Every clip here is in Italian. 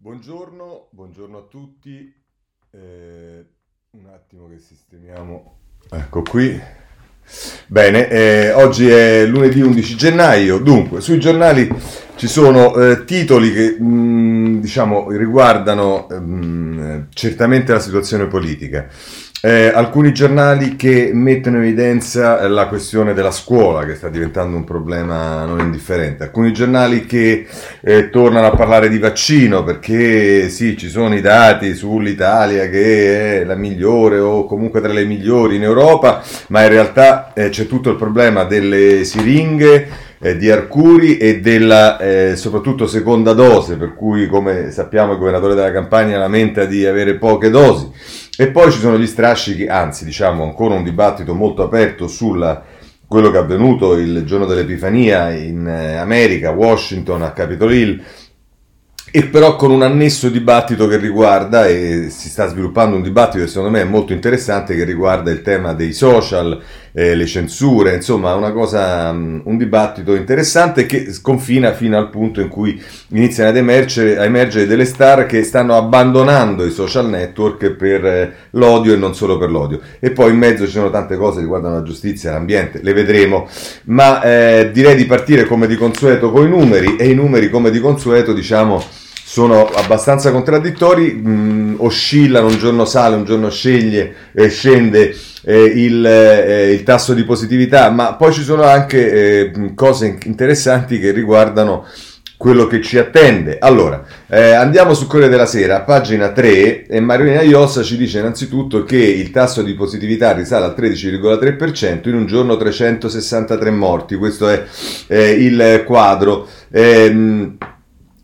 Buongiorno, buongiorno a tutti. Eh, un attimo che sistemiamo. Ecco qui. Bene, eh, oggi è lunedì 11 gennaio. Dunque, sui giornali ci sono eh, titoli che mh, diciamo riguardano mh, certamente la situazione politica. Eh, alcuni giornali che mettono in evidenza la questione della scuola, che sta diventando un problema non indifferente. Alcuni giornali che eh, tornano a parlare di vaccino, perché sì, ci sono i dati sull'Italia che è la migliore o comunque tra le migliori in Europa, ma in realtà eh, c'è tutto il problema delle siringhe. Eh, di Arcuri e della eh, soprattutto seconda dose, per cui come sappiamo il governatore della campagna lamenta di avere poche dosi. E poi ci sono gli strascichi, anzi diciamo ancora un dibattito molto aperto su quello che è avvenuto il giorno dell'Epifania in eh, America, Washington, a Capitol Hill, e però con un annesso dibattito che riguarda, e si sta sviluppando un dibattito che secondo me è molto interessante, che riguarda il tema dei social, eh, le censure, insomma una cosa, um, un dibattito interessante che sconfina fino al punto in cui iniziano ad emergere, a emergere delle star che stanno abbandonando i social network per eh, l'odio e non solo per l'odio. E poi in mezzo ci sono tante cose riguardano la giustizia, l'ambiente, le vedremo, ma eh, direi di partire come di consueto con i numeri e i numeri come di consueto diciamo sono abbastanza contraddittori, mh, oscillano, un giorno sale, un giorno sceglie, eh, scende eh, il, eh, il, tasso di positività, ma poi ci sono anche eh, cose interessanti che riguardano quello che ci attende. Allora, eh, andiamo su Corriere della Sera, pagina 3, e Mariolina Iossa ci dice innanzitutto che il tasso di positività risale al 13,3%, in un giorno 363 morti, questo è eh, il quadro. Eh,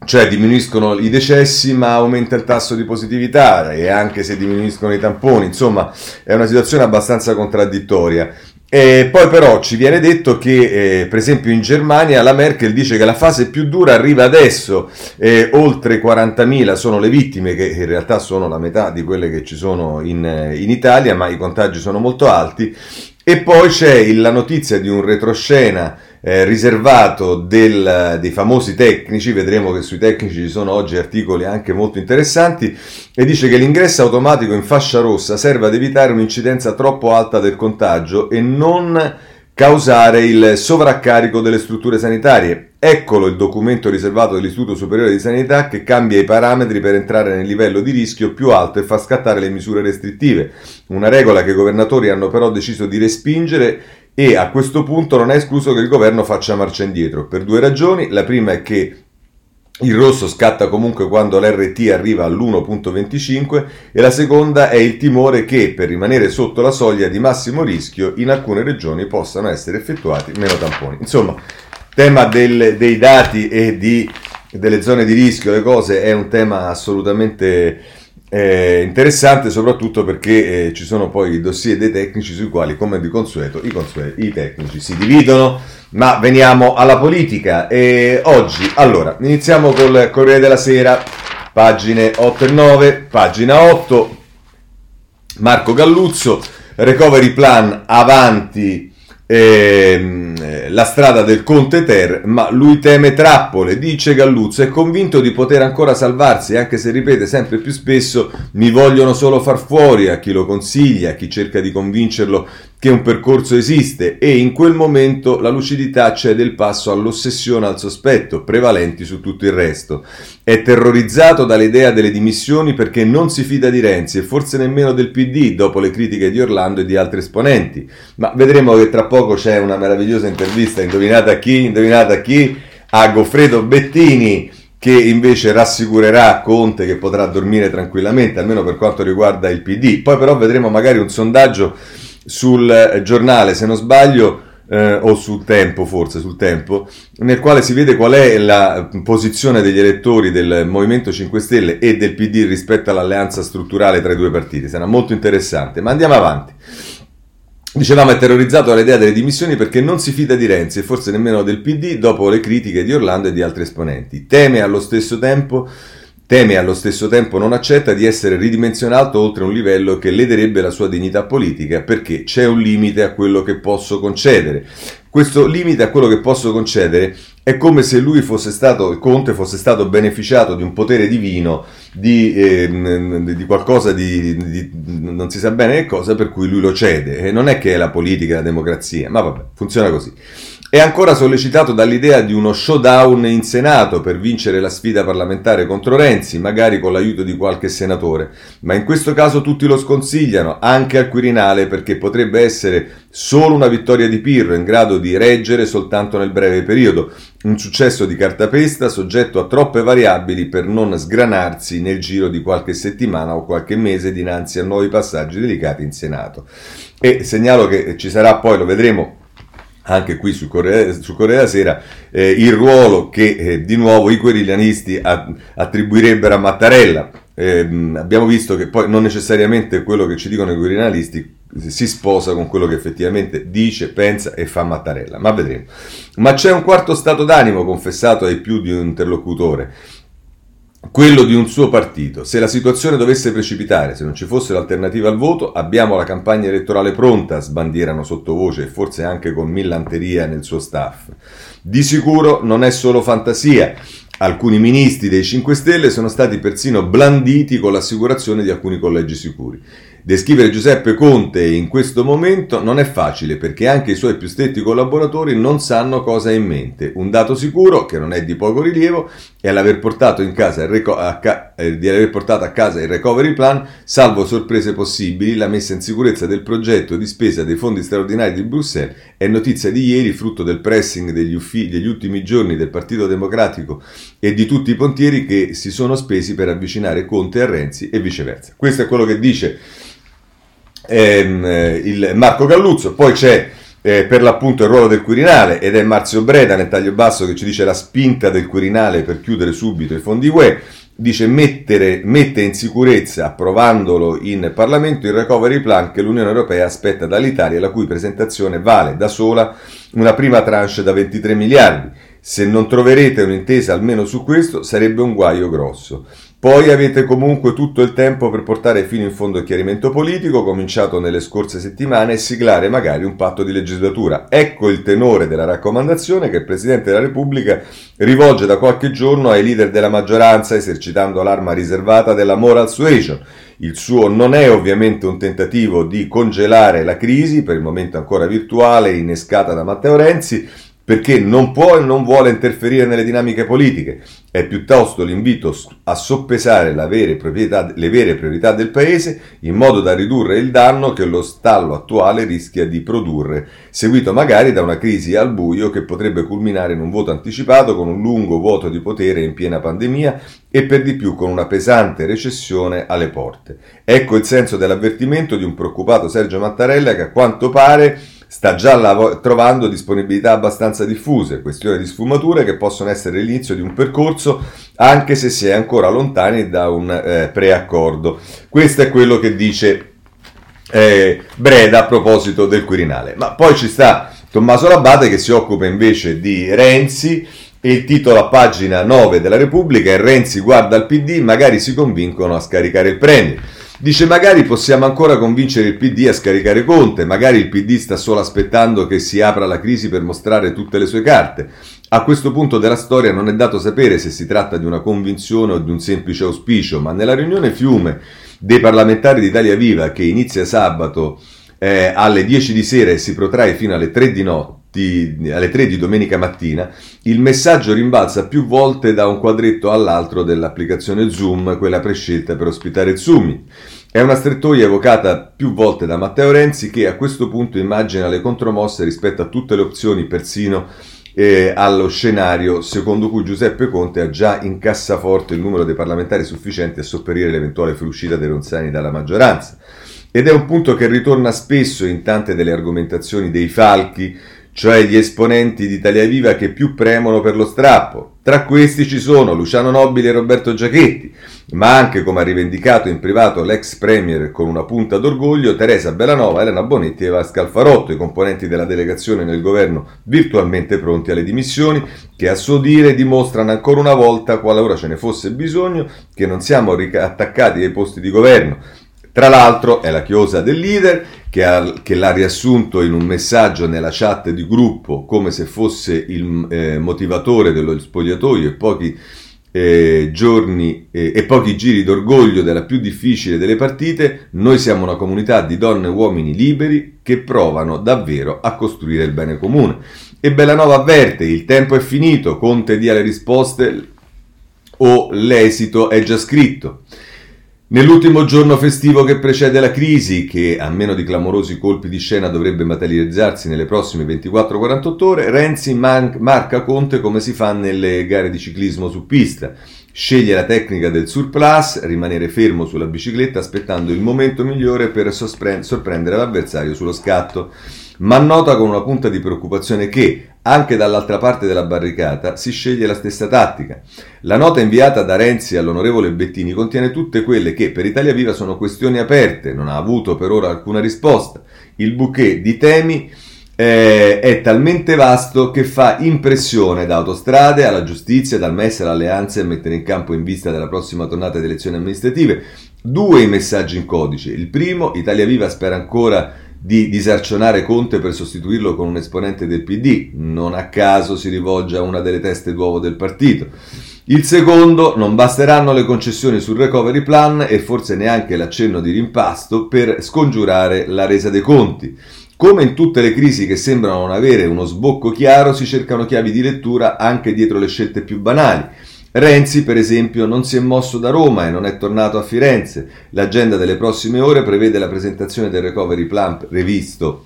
cioè diminuiscono i decessi ma aumenta il tasso di positività e anche se diminuiscono i tamponi, insomma è una situazione abbastanza contraddittoria. E poi però ci viene detto che eh, per esempio in Germania la Merkel dice che la fase più dura arriva adesso, eh, oltre 40.000 sono le vittime che in realtà sono la metà di quelle che ci sono in, in Italia ma i contagi sono molto alti e poi c'è la notizia di un retroscena eh, riservato del, dei famosi tecnici, vedremo che sui tecnici ci sono oggi articoli anche molto interessanti, e dice che l'ingresso automatico in fascia rossa serve ad evitare un'incidenza troppo alta del contagio e non causare il sovraccarico delle strutture sanitarie. Eccolo il documento riservato dell'Istituto Superiore di Sanità che cambia i parametri per entrare nel livello di rischio più alto e fa scattare le misure restrittive. Una regola che i governatori hanno però deciso di respingere e a questo punto non è escluso che il governo faccia marcia indietro, per due ragioni. La prima è che il rosso scatta comunque quando l'RT arriva all'1.25 e la seconda è il timore che per rimanere sotto la soglia di massimo rischio in alcune regioni possano essere effettuati meno tamponi. Insomma, tema del, dei dati e di, delle zone di rischio, le cose è un tema assolutamente eh, interessante soprattutto perché eh, ci sono poi i dossier dei tecnici sui quali, come di consueto, i, consueti, i tecnici si dividono. Ma veniamo alla politica. E oggi, allora, iniziamo col Corriere della Sera, pagine 8 e 9, pagina 8, Marco Galluzzo, recovery plan avanti eh, la strada del Conte Ter, ma lui teme trappole, dice Galluzzo, è convinto di poter ancora salvarsi, anche se ripete sempre più spesso mi vogliono solo far fuori a chi lo consiglia, a chi cerca di convincerlo che un percorso esiste e in quel momento la lucidità cede il passo all'ossessione al sospetto, prevalenti su tutto il resto. È terrorizzato dall'idea delle dimissioni perché non si fida di Renzi e forse nemmeno del PD dopo le critiche di Orlando e di altri esponenti. Ma vedremo che tra poco c'è una meravigliosa intervista, indovinate a chi? Indovinate a chi? A Goffredo Bettini che invece rassicurerà Conte che potrà dormire tranquillamente, almeno per quanto riguarda il PD. Poi però vedremo magari un sondaggio sul eh, giornale, se non sbaglio, eh, o sul tempo, forse sul tempo, nel quale si vede qual è la posizione degli elettori del Movimento 5 Stelle e del PD rispetto all'alleanza strutturale tra i due partiti. Sarà molto interessante. Ma andiamo avanti. Dicevamo è terrorizzato dall'idea delle dimissioni perché non si fida di Renzi e forse nemmeno del PD dopo le critiche di Orlando e di altri esponenti. Teme allo stesso tempo Teme allo stesso tempo non accetta di essere ridimensionato oltre un livello che lederebbe la sua dignità politica perché c'è un limite a quello che posso concedere. Questo limite a quello che posso concedere è come se lui fosse stato, il Conte fosse stato beneficiato di un potere divino, di, eh, di qualcosa di, di, non si sa bene che cosa, per cui lui lo cede. E non è che è la politica, la democrazia, ma vabbè, funziona così. È ancora sollecitato dall'idea di uno showdown in Senato per vincere la sfida parlamentare contro Renzi, magari con l'aiuto di qualche senatore, ma in questo caso tutti lo sconsigliano, anche al Quirinale, perché potrebbe essere solo una vittoria di Pirro in grado di reggere soltanto nel breve periodo, un successo di cartapesta soggetto a troppe variabili per non sgranarsi nel giro di qualche settimana o qualche mese dinanzi a nuovi passaggi delicati in Senato. E segnalo che ci sarà poi, lo vedremo, anche qui su Corriere, su della Sera, eh, il ruolo che eh, di nuovo i querilianisti attribuirebbero a Mattarella. Eh, abbiamo visto che poi non necessariamente quello che ci dicono i querilianisti si sposa con quello che effettivamente dice, pensa e fa Mattarella, ma vedremo. Ma c'è un quarto stato d'animo confessato ai più di un interlocutore quello di un suo partito. Se la situazione dovesse precipitare, se non ci fosse l'alternativa al voto, abbiamo la campagna elettorale pronta, sbandierano sottovoce e forse anche con millanteria nel suo staff. Di sicuro non è solo fantasia. Alcuni ministri dei 5 Stelle sono stati persino blanditi con l'assicurazione di alcuni collegi sicuri. Descrivere Giuseppe Conte in questo momento non è facile perché anche i suoi più stretti collaboratori non sanno cosa ha in mente. Un dato sicuro, che non è di poco rilievo, è l'aver portato, reco- a ca- eh, di aver portato a casa il recovery plan, salvo sorprese possibili, la messa in sicurezza del progetto di spesa dei fondi straordinari di Bruxelles è notizia di ieri, frutto del pressing degli, uffi- degli ultimi giorni del Partito Democratico e di tutti i pontieri che si sono spesi per avvicinare Conte a Renzi e viceversa. Questo è quello che dice ehm, il Marco Galluzzo, poi c'è eh, per l'appunto il ruolo del Quirinale ed è Marzio Breda nel taglio basso che ci dice la spinta del Quirinale per chiudere subito i fondi UE, dice mettere, mette in sicurezza, approvandolo in Parlamento, il recovery plan che l'Unione Europea aspetta dall'Italia, la cui presentazione vale da sola una prima tranche da 23 miliardi. Se non troverete un'intesa almeno su questo sarebbe un guaio grosso. Poi avete comunque tutto il tempo per portare fino in fondo il chiarimento politico, cominciato nelle scorse settimane, e siglare magari un patto di legislatura. Ecco il tenore della raccomandazione che il Presidente della Repubblica rivolge da qualche giorno ai leader della maggioranza, esercitando l'arma riservata della moral suasion. Il suo non è ovviamente un tentativo di congelare la crisi, per il momento ancora virtuale, innescata da Matteo Renzi, perché non può e non vuole interferire nelle dinamiche politiche, è piuttosto l'invito a soppesare vere le vere priorità del Paese in modo da ridurre il danno che lo stallo attuale rischia di produrre, seguito magari da una crisi al buio che potrebbe culminare in un voto anticipato con un lungo vuoto di potere in piena pandemia e per di più con una pesante recessione alle porte. Ecco il senso dell'avvertimento di un preoccupato Sergio Mattarella che a quanto pare sta già lav- trovando disponibilità abbastanza diffuse, questioni di sfumature che possono essere l'inizio di un percorso anche se si è ancora lontani da un eh, preaccordo. Questo è quello che dice eh, Breda a proposito del Quirinale. Ma poi ci sta Tommaso Labate che si occupa invece di Renzi e il titolo a pagina 9 della Repubblica è Renzi guarda il PD, magari si convincono a scaricare il premio. Dice magari possiamo ancora convincere il PD a scaricare Conte, magari il PD sta solo aspettando che si apra la crisi per mostrare tutte le sue carte. A questo punto della storia non è dato sapere se si tratta di una convinzione o di un semplice auspicio, ma nella riunione fiume dei parlamentari d'Italia Viva che inizia sabato eh, alle 10 di sera e si protrae fino alle 3 di notte, di, alle 3 di domenica mattina, il messaggio rimbalza più volte da un quadretto all'altro dell'applicazione Zoom, quella prescelta per ospitare il Summit. È una strettoia evocata più volte da Matteo Renzi che a questo punto immagina le contromosse rispetto a tutte le opzioni, persino eh, allo scenario secondo cui Giuseppe Conte ha già in cassaforte il numero dei parlamentari sufficienti a sopperire l'eventuale fuoriuscita dei Ronzani dalla maggioranza. Ed è un punto che ritorna spesso in tante delle argomentazioni dei falchi cioè gli esponenti di Italia Viva che più premono per lo strappo. Tra questi ci sono Luciano Nobili e Roberto Giachetti, ma anche, come ha rivendicato in privato l'ex premier con una punta d'orgoglio, Teresa Bellanova, Elena Bonetti e Eva Scalfarotto, i componenti della delegazione nel governo virtualmente pronti alle dimissioni, che a suo dire dimostrano ancora una volta, qualora ce ne fosse bisogno, che non siamo attaccati ai posti di governo. Tra l'altro è la chiosa del leader che, ha, che, l'ha riassunto in un messaggio nella chat di gruppo come se fosse il eh, motivatore dello spogliatoio e pochi eh, giorni eh, e pochi giri d'orgoglio della più difficile delle partite, noi siamo una comunità di donne e uomini liberi che provano davvero a costruire il bene comune. E Bellanova avverte, il tempo è finito, Conte dia le risposte o l'esito è già scritto. Nell'ultimo giorno festivo che precede la crisi, che a meno di clamorosi colpi di scena dovrebbe materializzarsi nelle prossime 24-48 ore, Renzi man- marca Conte come si fa nelle gare di ciclismo su pista. Sceglie la tecnica del surplus, rimanere fermo sulla bicicletta aspettando il momento migliore per sospre- sorprendere l'avversario sullo scatto ma nota con una punta di preoccupazione che, anche dall'altra parte della barricata, si sceglie la stessa tattica. La nota inviata da Renzi all'onorevole Bettini contiene tutte quelle che per Italia Viva sono questioni aperte, non ha avuto per ora alcuna risposta. Il bouquet di temi eh, è talmente vasto che fa impressione da autostrade alla giustizia, dal MES all'alleanza e mettere in campo in vista della prossima tornata di elezioni amministrative. Due i messaggi in codice. Il primo, Italia Viva spera ancora di disarcionare Conte per sostituirlo con un esponente del PD, non a caso si rivolge a una delle teste d'uovo del partito. Il secondo, non basteranno le concessioni sul recovery plan e forse neanche l'accenno di rimpasto per scongiurare la resa dei conti. Come in tutte le crisi che sembrano non avere uno sbocco chiaro, si cercano chiavi di lettura anche dietro le scelte più banali. Renzi, per esempio, non si è mosso da Roma e non è tornato a Firenze. L'agenda delle prossime ore prevede la presentazione del recovery plan revisto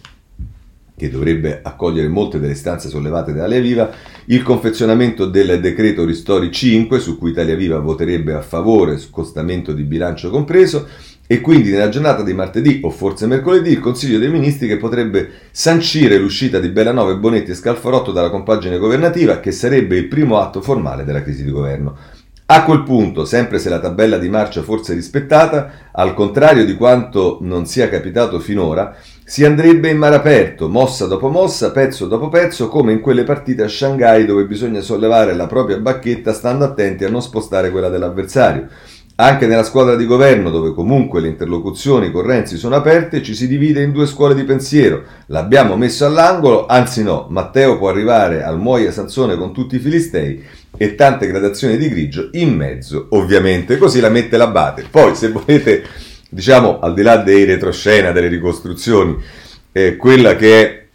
che dovrebbe accogliere molte delle stanze sollevate da Italia Viva, il confezionamento del decreto Ristori 5, su cui Italia Viva voterebbe a favore, scostamento di bilancio compreso, e quindi nella giornata di martedì o forse mercoledì il Consiglio dei Ministri che potrebbe sancire l'uscita di Bellanova, Bonetti e Scalfarotto dalla compagine governativa che sarebbe il primo atto formale della crisi di governo. A quel punto, sempre se la tabella di marcia fosse rispettata, al contrario di quanto non sia capitato finora, si andrebbe in mare aperto, mossa dopo mossa, pezzo dopo pezzo, come in quelle partite a Shanghai dove bisogna sollevare la propria bacchetta stando attenti a non spostare quella dell'avversario. Anche nella squadra di governo, dove comunque le interlocuzioni con Renzi sono aperte, ci si divide in due scuole di pensiero. L'abbiamo messo all'angolo, anzi no, Matteo può arrivare al Muoia Sansone con tutti i filistei e tante gradazioni di grigio in mezzo, ovviamente, così la mette l'abate. Poi, se volete, diciamo, al di là dei retroscena, delle ricostruzioni, eh, quella che è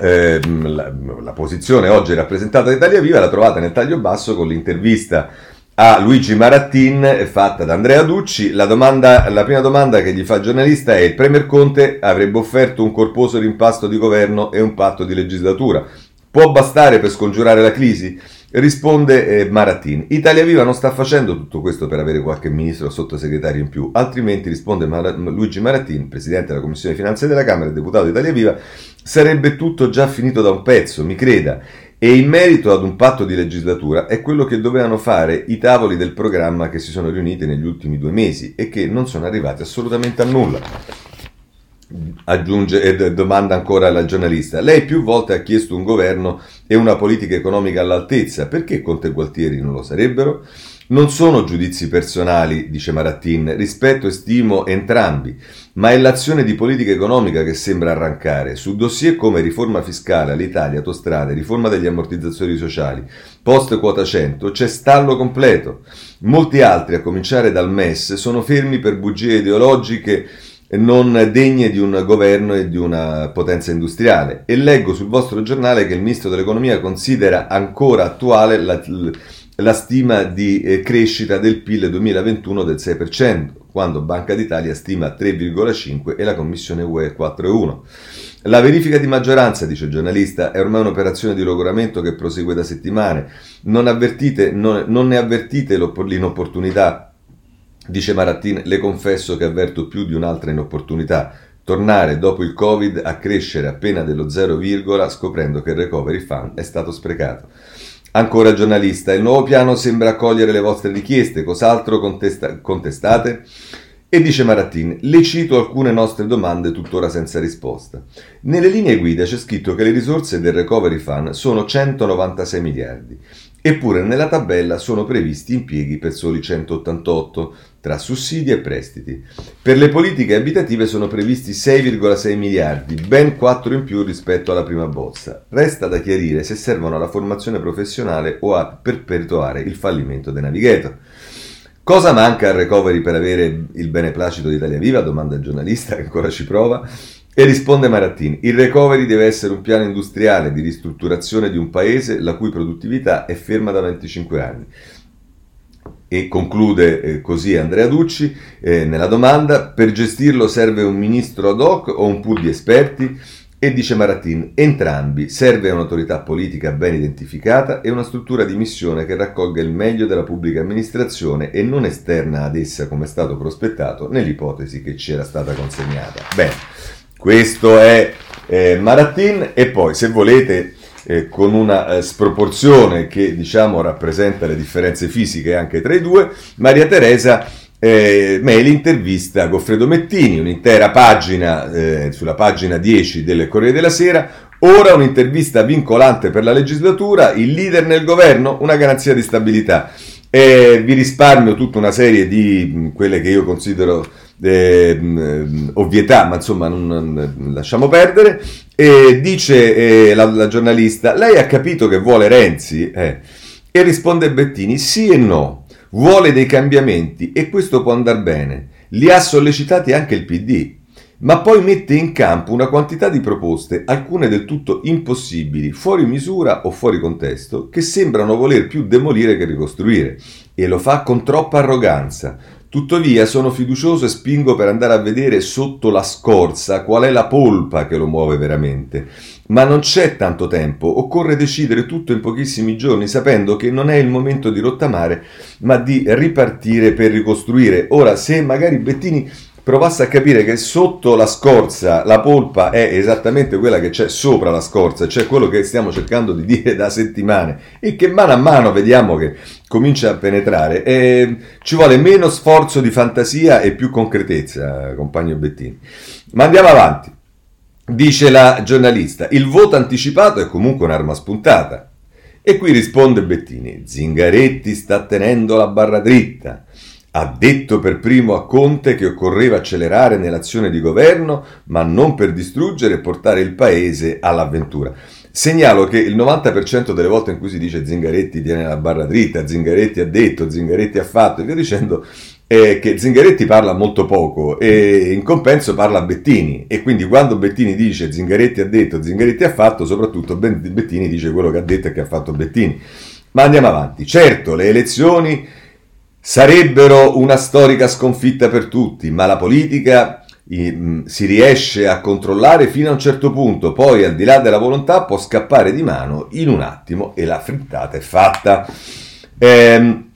eh, la, la posizione oggi rappresentata da Italia Viva la trovate nel taglio basso con l'intervista a Luigi Marattin fatta da Andrea Ducci. La, domanda, la, prima domanda che gli fa il giornalista è: il Premier Conte avrebbe offerto un corposo rimpasto di governo e un patto di legislatura. Può bastare per scongiurare la crisi? Risponde eh, Marattin. Italia Viva non sta facendo tutto questo per avere qualche ministro o sottosegretario in più, altrimenti, risponde Mar- Luigi Marattin, presidente della Commissione Finanze della Camera e deputato di Italia Viva, sarebbe tutto già finito da un pezzo, mi creda. E in merito ad un patto di legislatura è quello che dovevano fare i tavoli del programma che si sono riuniti negli ultimi due mesi e che non sono arrivati assolutamente a nulla. Aggiunge e domanda ancora la giornalista. Lei più volte ha chiesto un governo e una politica economica all'altezza, perché Conte e Gualtieri non lo sarebbero? Non sono giudizi personali, dice Marattin, rispetto e stimo entrambi, ma è l'azione di politica economica che sembra arrancare. Su dossier come riforma fiscale all'Italia, autostrade, riforma degli ammortizzatori sociali, post quota 100, c'è stallo completo. Molti altri, a cominciare dal MES, sono fermi per bugie ideologiche non degne di un governo e di una potenza industriale. E leggo sul vostro giornale che il ministro dell'economia considera ancora attuale la la stima di eh, crescita del PIL 2021 del 6%, quando Banca d'Italia stima 3,5% e la Commissione UE 4,1%. La verifica di maggioranza, dice il giornalista, è ormai un'operazione di logoramento che prosegue da settimane. Non, non, non ne avvertite l'inopportunità, dice Marattin, le confesso che avverto più di un'altra inopportunità. tornare dopo il Covid a crescere appena dello 0, scoprendo che il recovery fund è stato sprecato. Ancora giornalista, il nuovo piano sembra accogliere le vostre richieste, cos'altro contesta- contestate? E dice Marattin, le cito alcune nostre domande tuttora senza risposta. Nelle linee guida c'è scritto che le risorse del Recovery Fund sono 196 miliardi, eppure nella tabella sono previsti impieghi per soli 188, tra sussidi e prestiti. Per le politiche abitative sono previsti 6,6 miliardi, ben 4 in più rispetto alla prima bozza. Resta da chiarire se servono alla formazione professionale o a perpetuare il fallimento dei Navigator. Cosa manca al recovery per avere il beneplacito di Italia Viva? Domanda il giornalista che ancora ci prova. E risponde Marattini, il recovery deve essere un piano industriale di ristrutturazione di un paese la cui produttività è ferma da 25 anni. E conclude eh, così Andrea Ducci eh, nella domanda, per gestirlo serve un ministro ad hoc o un pool di esperti? E dice Maratin, entrambi, serve un'autorità politica ben identificata e una struttura di missione che raccolga il meglio della pubblica amministrazione e non esterna ad essa come è stato prospettato nell'ipotesi che ci era stata consegnata. Bene, questo è eh, Maratin e poi se volete eh, con una eh, sproporzione che diciamo rappresenta le differenze fisiche anche tra i due, Maria Teresa eh, mail intervista Goffredo Mettini, un'intera pagina eh, sulla pagina 10 del Corriere della Sera. Ora un'intervista vincolante per la legislatura, il leader nel governo, una garanzia di stabilità. Eh, vi risparmio tutta una serie di mh, quelle che io considero eh, ovvietà, ma insomma non, non lasciamo perdere. E dice eh, la, la, giornalista, lei ha capito che vuole Renzi? Eh. E risponde Bettini, sì e no. Vuole dei cambiamenti e questo può andare bene. Li ha sollecitati anche il PD, ma poi mette in campo una quantità di proposte, alcune del tutto impossibili, fuori misura o fuori contesto, che sembrano voler più demolire che ricostruire. E lo fa con troppa arroganza. Tuttavia sono fiducioso e spingo per andare a vedere sotto la scorza qual è la polpa che lo muove veramente. Ma non c'è tanto tempo, occorre decidere tutto in pochissimi giorni, sapendo che non è il momento di rottamare, ma di ripartire per ricostruire. Ora, se magari Bettini provasse a capire che sotto la scorza la polpa è esattamente quella che c'è sopra la scorza, cioè quello che stiamo cercando di dire da settimane e che mano a mano vediamo che comincia a penetrare, e ci vuole meno sforzo di fantasia e più concretezza, compagno Bettini. Ma andiamo avanti. Dice la giornalista, il voto anticipato è comunque un'arma spuntata. E qui risponde Bettini, Zingaretti sta tenendo la barra dritta. Ha detto per primo a Conte che occorreva accelerare nell'azione di governo, ma non per distruggere e portare il paese all'avventura. Segnalo che il 90% delle volte in cui si dice Zingaretti tiene la barra dritta, Zingaretti ha detto, Zingaretti ha fatto e via dicendo, è che Zingaretti parla molto poco e in compenso parla Bettini e quindi quando Bettini dice Zingaretti ha detto, Zingaretti ha fatto, soprattutto Bettini dice quello che ha detto e che ha fatto Bettini. Ma andiamo avanti. Certo, le elezioni sarebbero una storica sconfitta per tutti, ma la politica si riesce a controllare fino a un certo punto, poi al di là della volontà può scappare di mano in un attimo e la frittata è fatta. Ehm,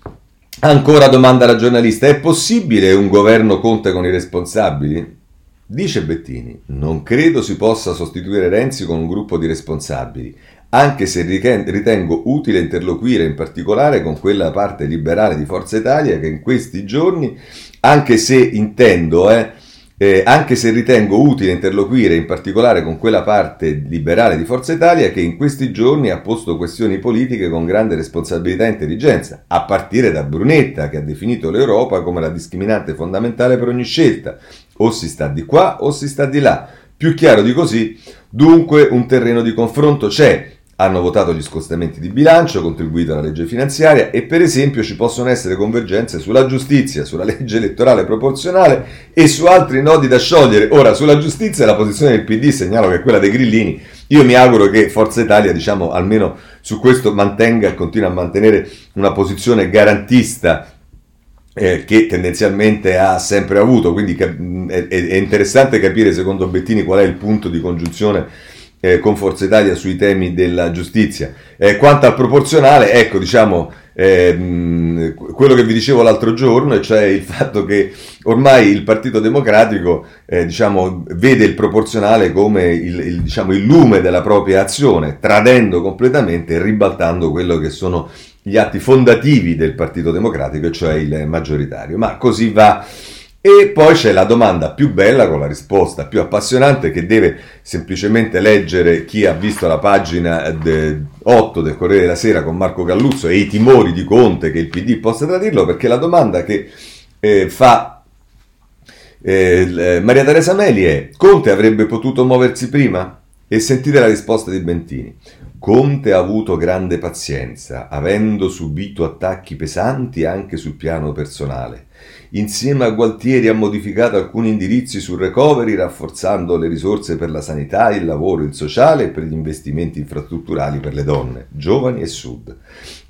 Ancora domanda la giornalista, è possibile un governo conta con i responsabili? Dice Bettini, non credo si possa sostituire Renzi con un gruppo di responsabili, anche se ritengo utile interloquire in particolare con quella parte liberale di Forza Italia che in questi giorni, anche se intendo, eh, eh, anche se ritengo utile interloquire in particolare con quella parte liberale di Forza Italia che in questi giorni ha posto questioni politiche con grande responsabilità e intelligenza, a partire da Brunetta che ha definito l'Europa come la discriminante fondamentale per ogni scelta, o si sta di qua o si sta di là. Più chiaro di così, dunque un terreno di confronto c'è, hanno votato gli scostamenti di bilancio, contribuito alla legge finanziaria e per esempio ci possono essere convergenze sulla giustizia, sulla legge elettorale proporzionale e su altri nodi da sciogliere. Ora, sulla giustizia la posizione del PD segnalo che è quella dei grillini. Io mi auguro che Forza Italia, diciamo, almeno su questo mantenga e continua a mantenere una posizione garantista eh, che tendenzialmente ha sempre avuto, quindi è, è interessante capire secondo Bettini qual è il punto di congiunzione eh, con Forza Italia sui temi della giustizia. Eh, quanto al proporzionale, ecco, diciamo, eh, quello che vi dicevo l'altro giorno, cioè il fatto che ormai il Partito Democratico eh, diciamo, vede il proporzionale come il, il, diciamo, il lume della propria azione, tradendo completamente e ribaltando quello che sono gli atti fondativi del Partito Democratico, cioè il maggioritario. Ma così va e poi c'è la domanda più bella con la risposta più appassionante che deve semplicemente leggere chi ha visto la pagina 8 del Corriere della Sera con Marco Galluzzo e i timori di Conte che il PD possa tradirlo, perché la domanda che eh, fa eh, Maria Teresa Meli è Conte avrebbe potuto muoversi prima? E sentite la risposta di Bentini. Conte ha avuto grande pazienza, avendo subito attacchi pesanti anche sul piano personale. Insieme a Gualtieri ha modificato alcuni indirizzi sul recovery, rafforzando le risorse per la sanità, il lavoro, il sociale e per gli investimenti infrastrutturali per le donne, giovani e sud.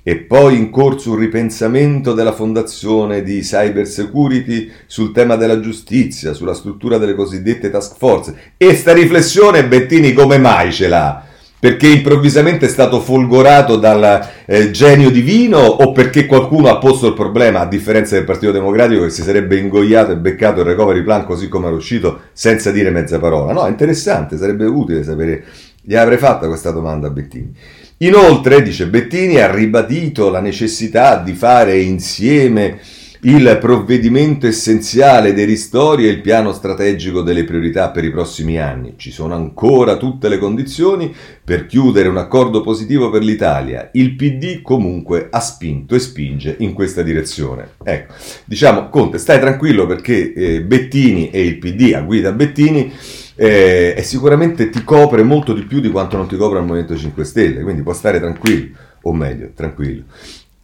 E poi in corso un ripensamento della fondazione di cyber security sul tema della giustizia, sulla struttura delle cosiddette task force. E sta riflessione Bettini come mai ce l'ha? Perché improvvisamente è stato folgorato dal eh, genio divino o perché qualcuno ha posto il problema, a differenza del Partito Democratico che si sarebbe ingoiato e beccato il recovery plan così come era uscito senza dire mezza parola. No, è interessante, sarebbe utile sapere. Gli avrei fatto questa domanda a Bettini. Inoltre, dice Bettini, ha ribadito la necessità di fare insieme il provvedimento essenziale dei ristori e il piano strategico delle priorità per i prossimi anni. Ci sono ancora tutte le condizioni per chiudere un accordo positivo per l'Italia. Il PD comunque ha spinto e spinge in questa direzione. Ecco, diciamo, Conte, stai tranquillo perché eh, Bettini e il PD a guida Bettini eh, sicuramente ti copre molto di più di quanto non ti copre il Movimento 5 Stelle, quindi può stare tranquillo, o meglio, tranquillo.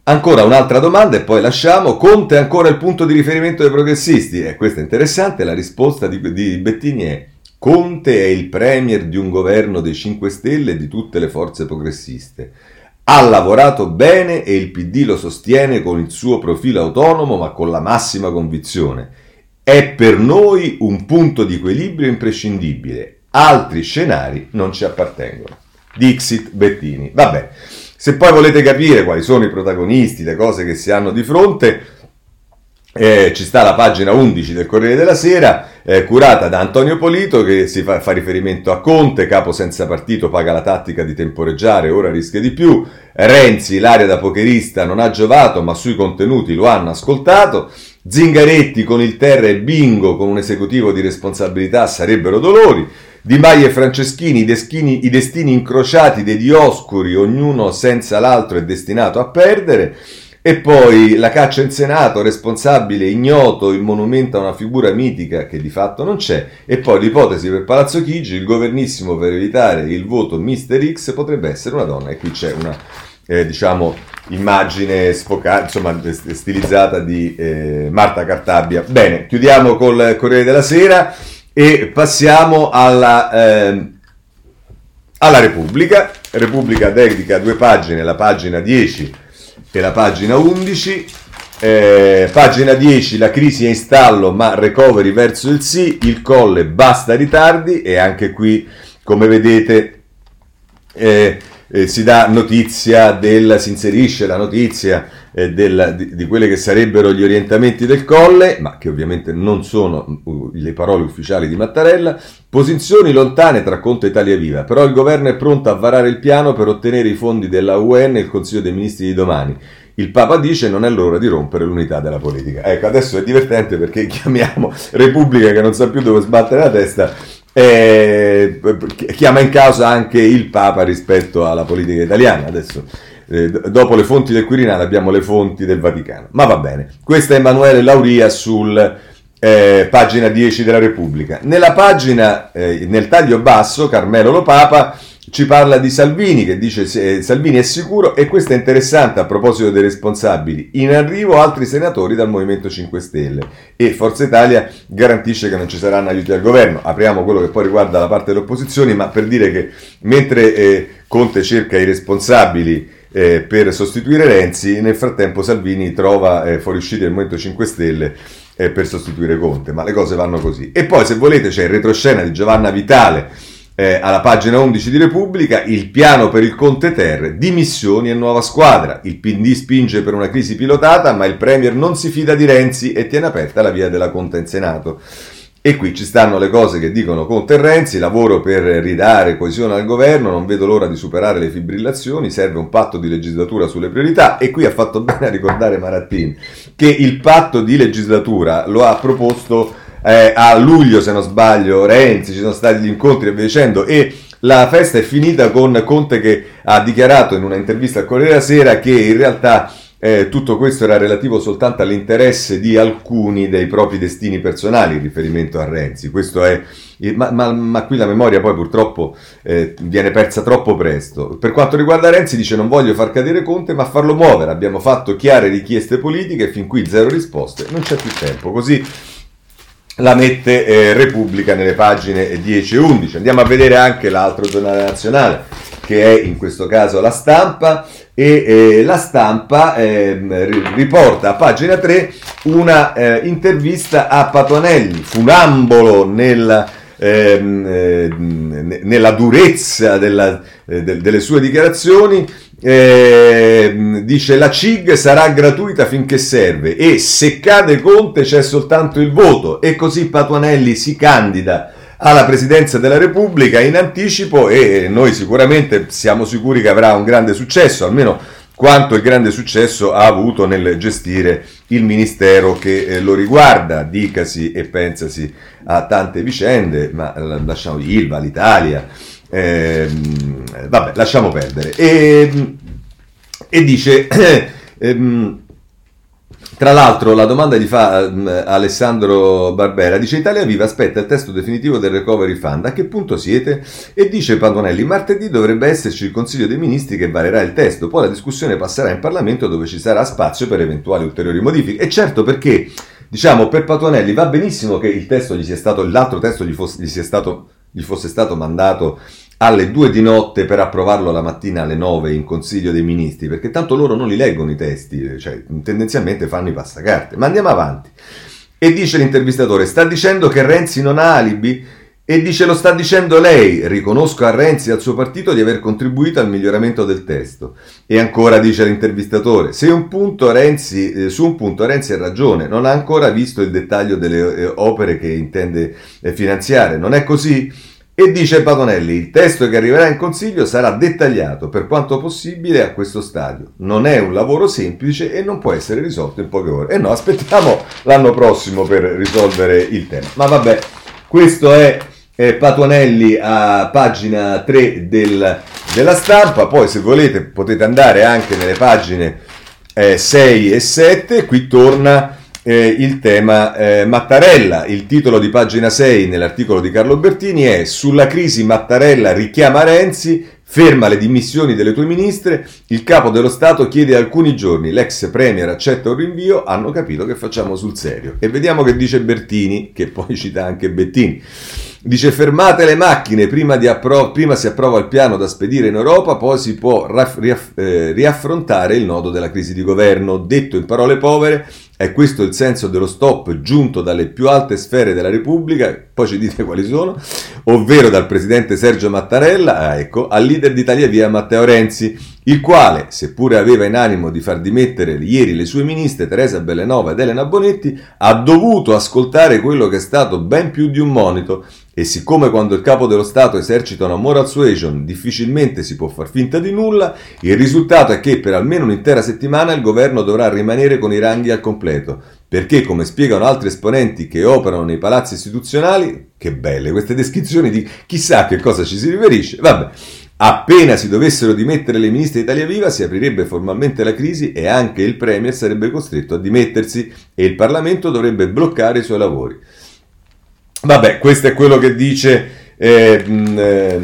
Ancora un'altra domanda e poi lasciamo. Conte è ancora il punto di riferimento dei progressisti? E questa è interessante, la risposta di, di Bettini è Conte è il premier di un governo dei 5 Stelle e di tutte le forze progressiste. Ha lavorato bene e il PD lo sostiene con il suo profilo autonomo ma con la massima convinzione. È per noi un punto di equilibrio imprescindibile. Altri scenari non ci appartengono. Dixit Bettini. Vabbè. Se poi volete capire quali sono i protagonisti, le cose che si hanno di fronte, eh, ci sta la pagina 11 del Corriere della Sera, eh, curata da Antonio Polito, che si fa, fa, riferimento a Conte, capo senza partito, paga la tattica di temporeggiare, ora rischia di più. Renzi, l'aria da pokerista non ha giovato, ma sui contenuti lo hanno ascoltato. Zingaretti con il terra e bingo con un esecutivo di responsabilità sarebbero dolori. Di Maio e Franceschini, i destini, i destini incrociati dei Dioscuri, ognuno senza l'altro è destinato a perdere. E poi la caccia in Senato, responsabile ignoto, il monumento a una figura mitica che di fatto non c'è. E poi l'ipotesi per Palazzo Chigi, il governissimo per evitare il voto Mister X potrebbe essere una donna. E qui c'è una, eh, diciamo, immagine sfocata, insomma, stilizzata di eh, Marta Cartabbia. Bene, chiudiamo col Corriere della Sera. E passiamo alla, eh, alla Repubblica. Repubblica dedica due pagine, la pagina 10 e la pagina 11. Eh, pagina 10, la crisi è in stallo ma recovery verso il sì, il colle basta ritardi e anche qui come vedete eh, eh, si dà notizia del, si inserisce la notizia eh, del, di, di quelli che sarebbero gli orientamenti del Colle, ma che ovviamente non sono uh, le parole ufficiali di Mattarella, posizioni lontane tra Conte e Italia Viva, però il governo è pronto a varare il piano per ottenere i fondi della UN e il Consiglio dei Ministri di domani. Il Papa dice non è l'ora di rompere l'unità della politica. Ecco, adesso è divertente perché chiamiamo Repubblica che non sa più dove sbattere la testa eh, chiama in causa anche il Papa rispetto alla politica italiana. Adesso eh, dopo le fonti del Quirinale abbiamo le fonti del Vaticano. Ma va bene, questa è Emanuele Lauria sul eh, pagina 10 della Repubblica. Nella pagina, eh, nel taglio basso, Carmelo Lo Papa ci parla di Salvini che dice eh, Salvini è sicuro e questo è interessante a proposito dei responsabili. In arrivo altri senatori dal Movimento 5 Stelle e Forza Italia garantisce che non ci saranno aiuti al governo. Apriamo quello che poi riguarda la parte delle opposizioni, ma per dire che mentre eh, Conte cerca i responsabili eh, per sostituire Renzi, nel frattempo Salvini trova eh, fuoriusciti del Movimento 5 Stelle eh, per sostituire Conte, ma le cose vanno così. E poi se volete c'è il retroscena di Giovanna Vitale eh, alla pagina 11 di Repubblica, il piano per il Conte Ter, dimissioni e nuova squadra. Il PD spinge per una crisi pilotata, ma il Premier non si fida di Renzi e tiene aperta la via della Conte in Senato. E qui ci stanno le cose che dicono Conte e Renzi, lavoro per ridare coesione al governo, non vedo l'ora di superare le fibrillazioni, serve un patto di legislatura sulle priorità e qui ha fatto bene a ricordare Marattini che il patto di legislatura lo ha proposto eh, a luglio, se non sbaglio, Renzi, ci sono stati gli incontri e via dicendo, e la festa è finita con Conte che ha dichiarato in una intervista al Corriere della Sera che in realtà eh, tutto questo era relativo soltanto all'interesse di alcuni dei propri destini personali in riferimento a Renzi. Questo è, ma, ma, ma qui la memoria poi purtroppo eh, viene persa troppo presto. Per quanto riguarda Renzi dice non voglio far cadere Conte ma farlo muovere. Abbiamo fatto chiare richieste politiche, fin qui zero risposte, non c'è più tempo. Così la mette eh, Repubblica nelle pagine 10 e 11. Andiamo a vedere anche l'altro giornale nazionale, che è in questo caso la stampa, e eh, la stampa eh, riporta a pagina 3 una eh, intervista a Patuanelli, funambolo nella, ehm, eh, nella durezza della, eh, de, delle sue dichiarazioni, eh, dice la CIG sarà gratuita finché serve e se cade Conte c'è soltanto il voto. E così Patuanelli si candida alla presidenza della Repubblica in anticipo e noi sicuramente siamo sicuri che avrà un grande successo, almeno quanto il grande successo ha avuto nel gestire il ministero che eh, lo riguarda, dicasi e pensasi a tante vicende, ma eh, lasciamo Ilva, l'Italia, eh, vabbè, lasciamo perdere. E, e dice, ehm, tra l'altro la domanda gli fa um, Alessandro Barbera, dice Italia Viva aspetta il testo definitivo del recovery fund, a che punto siete? E dice Pantonelli, martedì dovrebbe esserci il Consiglio dei Ministri che varerà il testo, poi la discussione passerà in Parlamento dove ci sarà spazio per eventuali ulteriori modifiche. E certo perché, diciamo, per Patuanelli va benissimo che il testo gli sia stato, l'altro testo gli fosse, gli stato, gli fosse stato mandato alle 2 di notte per approvarlo la mattina alle 9 in Consiglio dei Ministri, perché tanto loro non li leggono i testi, cioè tendenzialmente fanno i passacarte. Ma andiamo avanti. E dice l'intervistatore, sta dicendo che Renzi non ha alibi? E dice lo sta dicendo lei, riconosco a Renzi e al suo partito di aver contribuito al miglioramento del testo. E ancora dice l'intervistatore, un Renzi, eh, su un punto Renzi ha ragione, non ha ancora visto il dettaglio delle eh, opere che intende eh, finanziare, non è così? E dice Patonelli, il testo che arriverà in Consiglio sarà dettagliato per quanto possibile a questo stadio. Non è un lavoro semplice e non può essere risolto in poche ore. E no, aspettiamo l'anno prossimo per risolvere il tema. Ma vabbè, questo è eh, Patuanelli a pagina 3 del, della stampa. Poi se volete potete andare anche nelle pagine eh, 6 e 7. Qui torna eh, il tema eh, Mattarella. Il titolo di pagina 6 nell'articolo di Carlo Bertini è Sulla crisi Mattarella richiama Renzi, ferma le dimissioni delle tue ministre, il capo dello Stato chiede alcuni giorni, l'ex premier accetta un rinvio, hanno capito che facciamo sul serio. E vediamo che dice Bertini, che poi cita anche Bettini. Dice fermate le macchine, prima, appro- prima, si approva il piano da spedire in Europa, poi si può raff- riaff- eh, riaffrontare il nodo della crisi di governo. Detto in parole povere, è questo il senso dello stop giunto dalle più alte sfere della Repubblica, poi ci dite quali sono, ovvero dal presidente Sergio Mattarella, ah, ecco, al leader d'Italia Via Matteo Renzi, il quale, seppure aveva in animo di far dimettere ieri le sue ministre Teresa Bellenova ed Elena Bonetti, ha dovuto ascoltare quello che è stato ben più di un monito e siccome quando il capo dello Stato esercita una moral suasion difficilmente si può far finta di nulla, il risultato è che per almeno un'intera settimana il governo dovrà rimanere con i ranghi al completo, perché come spiegano altri esponenti che operano nei palazzi istituzionali, che belle queste descrizioni di chissà che cosa ci si riferisce, vabbè, Appena si dovessero dimettere le ministre Italia Viva si aprirebbe formalmente la crisi e anche il Premier sarebbe costretto a dimettersi e il Parlamento dovrebbe bloccare i suoi lavori. Vabbè, questo è quello che dice eh, eh,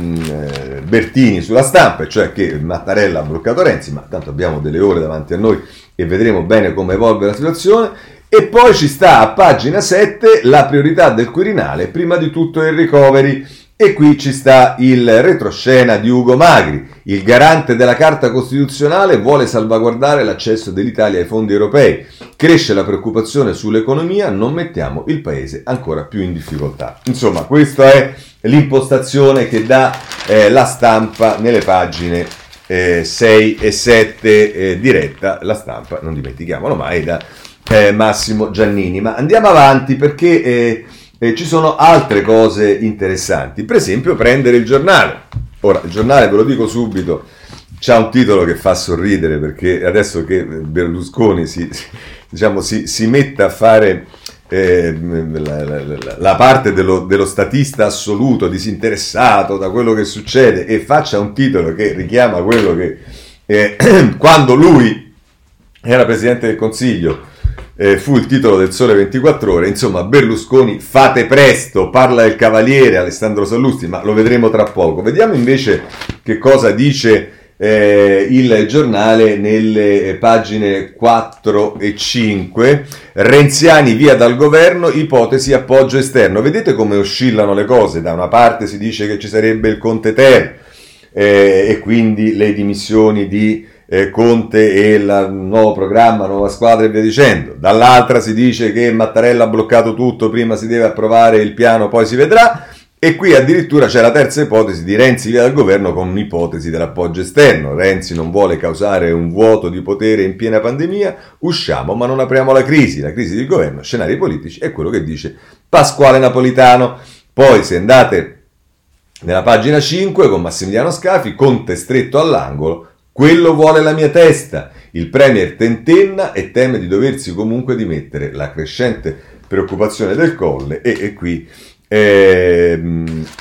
Bertini sulla stampa, cioè che Mattarella ha bloccato Renzi, ma tanto abbiamo delle ore davanti a noi e vedremo bene come evolve la situazione. E poi ci sta a pagina 7 la priorità del Quirinale, prima di tutto il recovery. E qui ci sta il retroscena di Ugo Magri. Il garante della Carta Costituzionale vuole salvaguardare l'accesso dell'Italia ai fondi europei. Cresce la preoccupazione sull'economia, non mettiamo il paese ancora più in difficoltà. Insomma, questa è l'impostazione che dà eh, la stampa nelle pagine eh, 6 e 7 eh, diretta, la stampa, non dimentichiamolo mai, da eh, Massimo Giannini. Ma andiamo avanti perché eh, ci sono altre cose interessanti. Per esempio, prendere il giornale. Ora, il giornale, ve lo dico subito, c'ha un titolo che fa sorridere perché adesso che Berlusconi si, diciamo, si, si mette a fare eh, la, la, la, parte dello, dello, statista assoluto, disinteressato da quello che succede e faccia un titolo che richiama quello che eh, quando lui era Presidente del Consiglio eh, fu il titolo del Sole 24 Ore. Insomma, Berlusconi, fate presto, parla il cavaliere Alessandro Sallusti, ma lo vedremo tra poco. Vediamo invece che cosa dice eh, il giornale nelle pagine 4 e 5. Renziani via dal governo, ipotesi appoggio esterno. Vedete come oscillano le cose? Da una parte si dice che ci sarebbe il Conte Ter eh, e quindi le dimissioni di eh, Conte e il nuovo programma, nuova squadra e via dicendo. Dall'altra si dice che Mattarella ha bloccato tutto, prima si deve approvare il piano, poi si vedrà. E qui addirittura c'è la terza ipotesi di Renzi via dal governo con un'ipotesi dell'appoggio esterno. Renzi non vuole causare un vuoto di potere in piena pandemia, usciamo ma non apriamo la crisi. La crisi del governo, scenari politici, è quello che dice Pasquale Napolitano. Poi se andate nella pagina 5 con Massimiliano Scafi, Conte stretto all'angolo, quello vuole la mia testa. Il Premier tentenna e teme di doversi comunque dimettere. La crescente preoccupazione del colle e, e qui eh,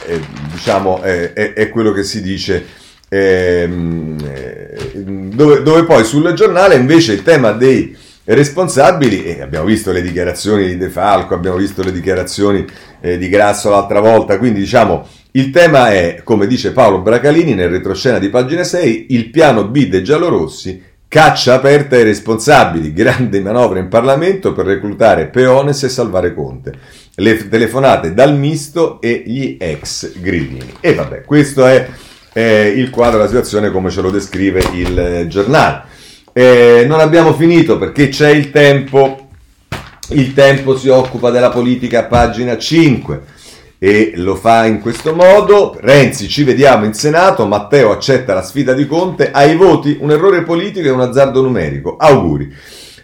eh, diciamo è, è, quello che si dice ehm, eh, dove, dove, poi sul giornale invece il tema dei responsabili e abbiamo visto le dichiarazioni di De Falco abbiamo visto le dichiarazioni eh, di Grasso l'altra volta quindi diciamo il tema è, come dice Paolo Bracalini nel retroscena di pagina 6, il piano B dei giallorossi, caccia aperta ai responsabili, grande manovra in Parlamento per reclutare Peones e salvare Conte. Le telefonate dal misto e gli ex grillini. E vabbè, questo è eh, il quadro della situazione come ce lo descrive il eh, giornale. Eh, non abbiamo finito perché c'è il tempo. Il tempo si occupa della politica, pagina 5 e lo fa in questo modo. Renzi, ci vediamo in Senato, Matteo accetta la sfida di Conte, ai voti un errore politico e un azzardo numerico. Auguri.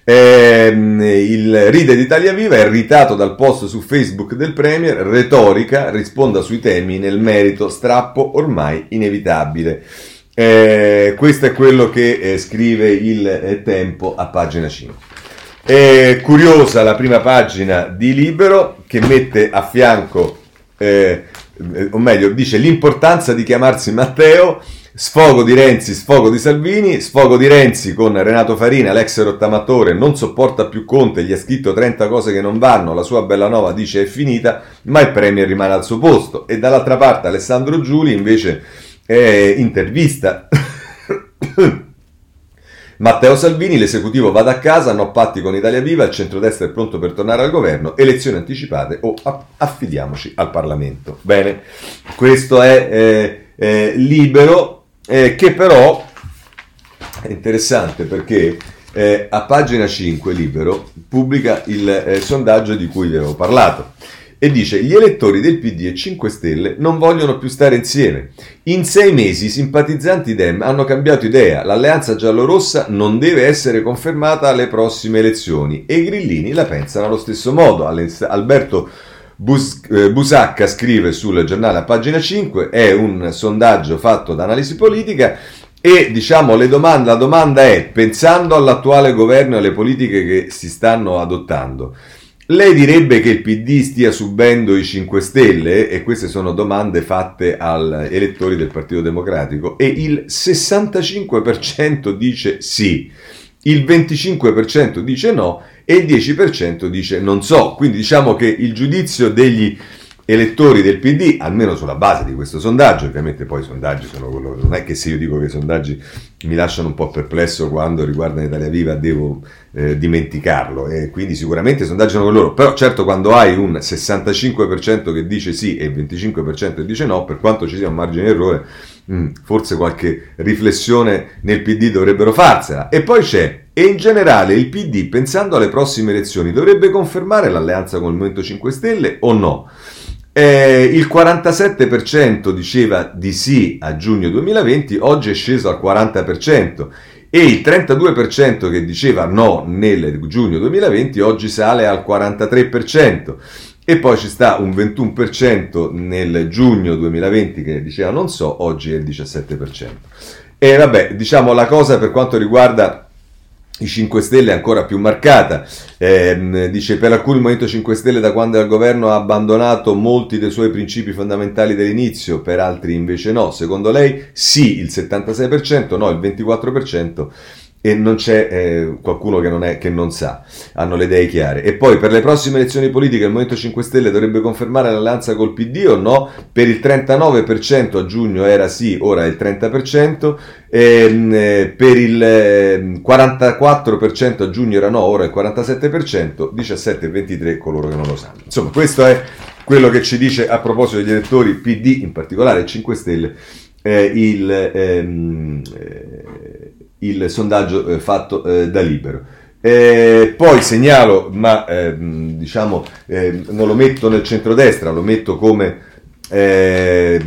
Eh, il ride d'Italia Viva è irritato dal post su Facebook del Premier, retorica, risponda sui temi nel merito, strappo ormai inevitabile. Eh, questo è quello che eh, scrive il eh, Tempo a pagina 5. È curiosa la prima pagina di Libero che mette a fianco eh, o meglio, dice l'importanza di chiamarsi Matteo, sfogo di Renzi, sfogo di Salvini, sfogo di Renzi con Renato Farina, l'ex rottamatore, non sopporta più Conte, gli ha scritto 30 cose che non vanno, la sua bella nova dice è finita, ma il Premier rimane al suo posto. E dall'altra parte Alessandro Giuli invece è intervista Matteo Salvini, l'esecutivo vada a casa, no patti con Italia Viva, il centrodestra è pronto per tornare al governo, elezioni anticipate o affidiamo,ci al Parlamento. Bene, questo è eh, eh, libero, eh, che però è interessante perché eh, a pagina 5 libero pubblica il eh, sondaggio di cui vi avevo parlato e dice gli elettori del PD e 5 Stelle non vogliono più stare insieme. In sei mesi i simpatizzanti Dem hanno cambiato idea, l'alleanza giallorossa non deve essere confermata alle prossime elezioni e i grillini la pensano allo stesso modo. Alberto Bus- eh, Busacca scrive sul giornale a pagina 5, è un sondaggio fatto da analisi politica e diciamo domande, la domanda è, pensando all'attuale governo e alle politiche che si stanno adottando, lei direbbe che il PD stia subendo i 5 Stelle? E queste sono domande fatte agli elettori del Partito Democratico. E il 65% dice sì, il 25% dice no e il 10% dice non so. Quindi diciamo che il giudizio degli elettori del PD, almeno sulla base di questo sondaggio, ovviamente poi i sondaggi sono quello, non è che se io dico che i sondaggi mi lasciano un po' perplesso quando riguardano Italia Viva devo eh, dimenticarlo e quindi sicuramente i sondaggi sono con loro, però certo quando hai un 65% che dice sì e il 25% che dice no, per quanto ci sia un margine di errore, mm, forse qualche riflessione nel PD dovrebbero farsela. E poi c'è e in generale il PD, pensando alle prossime elezioni, dovrebbe confermare l'alleanza con il Movimento 5 Stelle o no? Eh, il 47% diceva di sì a giugno 2020, oggi è sceso al 40% e il 32% che diceva no nel giugno 2020 oggi sale al 43%. E poi ci sta un 21% nel giugno 2020 che diceva non so, oggi è il 17%. E vabbè, diciamo la cosa per quanto riguarda i 5 Stelle è ancora più marcata. Eh, dice per alcuni il Movimento 5 Stelle da quando è al governo ha abbandonato molti dei suoi principi fondamentali dell'inizio, per altri invece no. Secondo lei sì il 76%, no il 24% e non c'è eh, qualcuno che non, è, che non, sa, hanno le idee chiare. E poi per le prossime elezioni politiche il Movimento 5 Stelle dovrebbe confermare l'alleanza col PD o no? Per il 39% a giugno era sì, ora è il 30%, ehm, eh, per il eh, 44% a giugno era no, ora è il 47%, 17 e 23 coloro che non lo sanno. Insomma, questo è quello che ci dice a proposito degli elettori PD, in particolare 5 Stelle, eh, il... Ehm, eh, il sondaggio eh, fatto eh, da Libero. Eh, poi segnalo, ma ehm, diciamo eh, non lo metto nel centrodestra, lo metto come eh,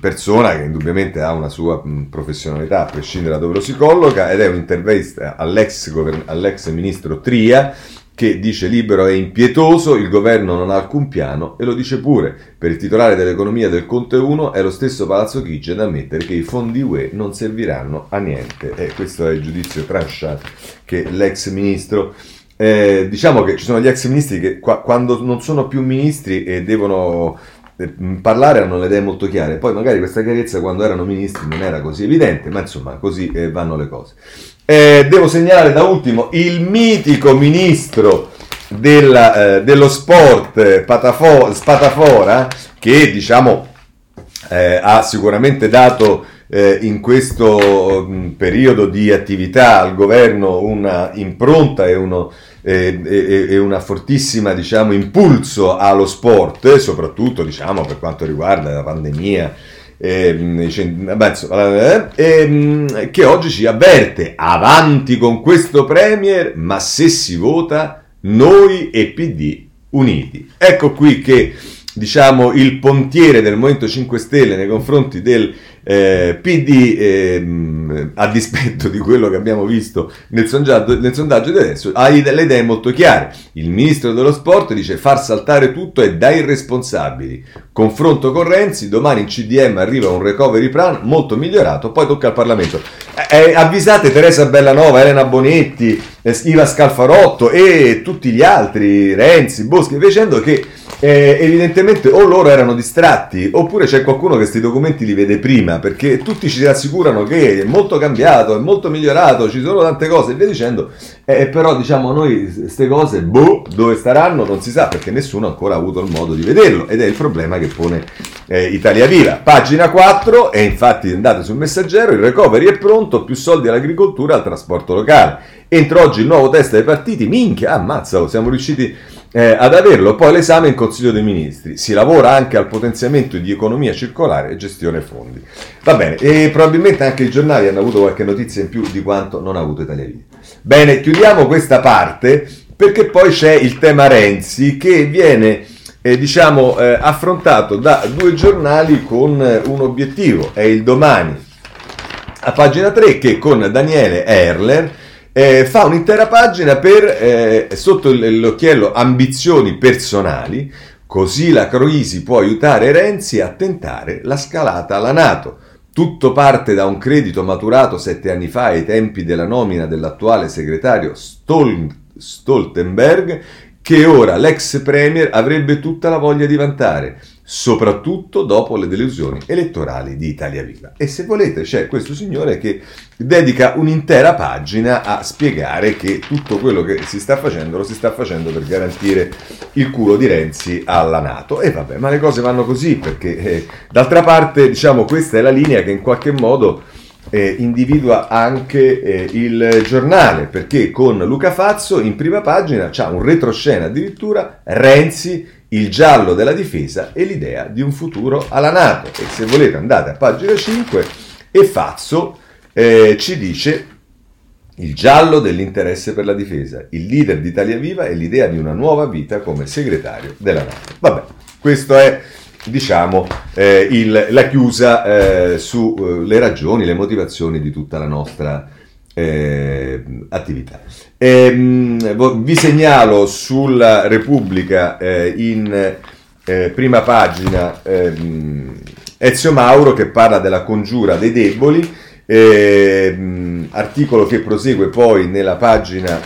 persona che indubbiamente ha una sua professionalità a prescindere da dove lo si colloca ed è un'intervista all'ex, all'ex ministro Tria che dice libero è impietoso, il governo non ha alcun piano e lo dice pure. Per il titolare dell'economia del Conte 1 è lo stesso Palazzo Chigi ad ammettere che i fondi UE non serviranno a niente. E questo è il giudizio tranchant che l'ex ministro... Eh, diciamo che ci sono gli ex ministri che qua, quando non sono più ministri e devono parlare hanno le idee molto chiare. Poi magari questa chiarezza quando erano ministri non era così evidente, ma insomma così eh, vanno le cose. Eh, devo segnalare da ultimo il mitico ministro della, eh, dello sport Patafo, Spatafora che diciamo eh, ha sicuramente dato eh, in questo mh, mm, periodo di attività al governo una impronta e, uno, e, e, e una fortissima diciamo, impulso allo sport, soprattutto diciamo, per quanto riguarda la pandemia eh, eh, che oggi ci avverte avanti con questo Premier, ma se si vota noi e PD uniti. Ecco qui che diciamo il pontiere del Movimento 5 Stelle nei confronti del eh, PD, eh, a dispetto di quello che abbiamo visto nel sondaggio, nel sondaggio di adesso, ha le idee molto chiare. Il ministro dello sport dice far saltare tutto è da irresponsabili. Confronto con Renzi, domani in CDM arriva un recovery plan molto migliorato, poi tocca al Parlamento. Eh, eh avvisate Teresa Bellanova, Elena Bonetti, eh, Iva Scalfarotto e tutti gli altri, Renzi, Boschi, dicendo che eh, evidentemente o loro erano distratti oppure c'è qualcuno che questi documenti li vede prima perché tutti ci rassicurano che è molto cambiato, è molto migliorato, ci sono tante cose e via dicendo, eh, però diciamo noi queste cose, boh, dove staranno non si sa perché nessuno ancora ha avuto il modo di vederlo ed è il problema che pone eh, Italia Viva. Pagina 4 e infatti andate sul messaggero, il recovery è pronto, più soldi all'agricoltura e al trasporto locale. Entro oggi il nuovo test dei partiti, minchia, ammazza, siamo riusciti eh, ad averlo. Poi l'esame in Consiglio dei Ministri. Si lavora anche al potenziamento di economia circolare e gestione fondi. Va bene, e probabilmente anche i giornali hanno avuto qualche notizia in più di quanto non ha avuto Italia Viva. Bene, chiudiamo questa parte perché poi c'è il tema Renzi che viene eh, diciamo eh, affrontato da due giornali con eh, un obiettivo, è il domani a pagina 3 che con Daniele Erler eh, fa un'intera pagina per, eh, sotto l'occhiello ambizioni personali, così la Croisi può aiutare Renzi a tentare la scalata alla Nato. Tutto parte da un credito maturato sette anni fa ai tempi della nomina dell'attuale segretario Stol- Stoltenberg, che ora l'ex premier avrebbe tutta la voglia di vantare. Soprattutto dopo le delusioni elettorali di Italia Viva. E se volete c'è questo signore che dedica un'intera pagina a spiegare che tutto quello che si sta facendo lo si sta facendo per garantire il culo di Renzi alla Nato. E vabbè, ma le cose vanno così perché eh, d'altra parte, diciamo, questa è la linea che in qualche modo eh, individua anche eh, il giornale, perché con Luca Fazzo in prima pagina c'ha un retroscena addirittura Renzi il giallo della difesa e l'idea di un futuro alla Nato. E se volete andate a pagina 5 e Fazzo eh, ci dice il giallo dell'interesse per la difesa, il leader di Italia Viva e l'idea di una nuova vita come segretario della Nato. Vabbè, questo è diciamo eh, il, la chiusa eh, sulle eh, ragioni, le motivazioni di tutta la nostra eh, attività. E, ehm, vi segnalo sulla Repubblica eh, in eh, prima pagina ehm, Ezio Mauro che parla della congiura dei deboli, mh, ehm, articolo che prosegue poi nella pagina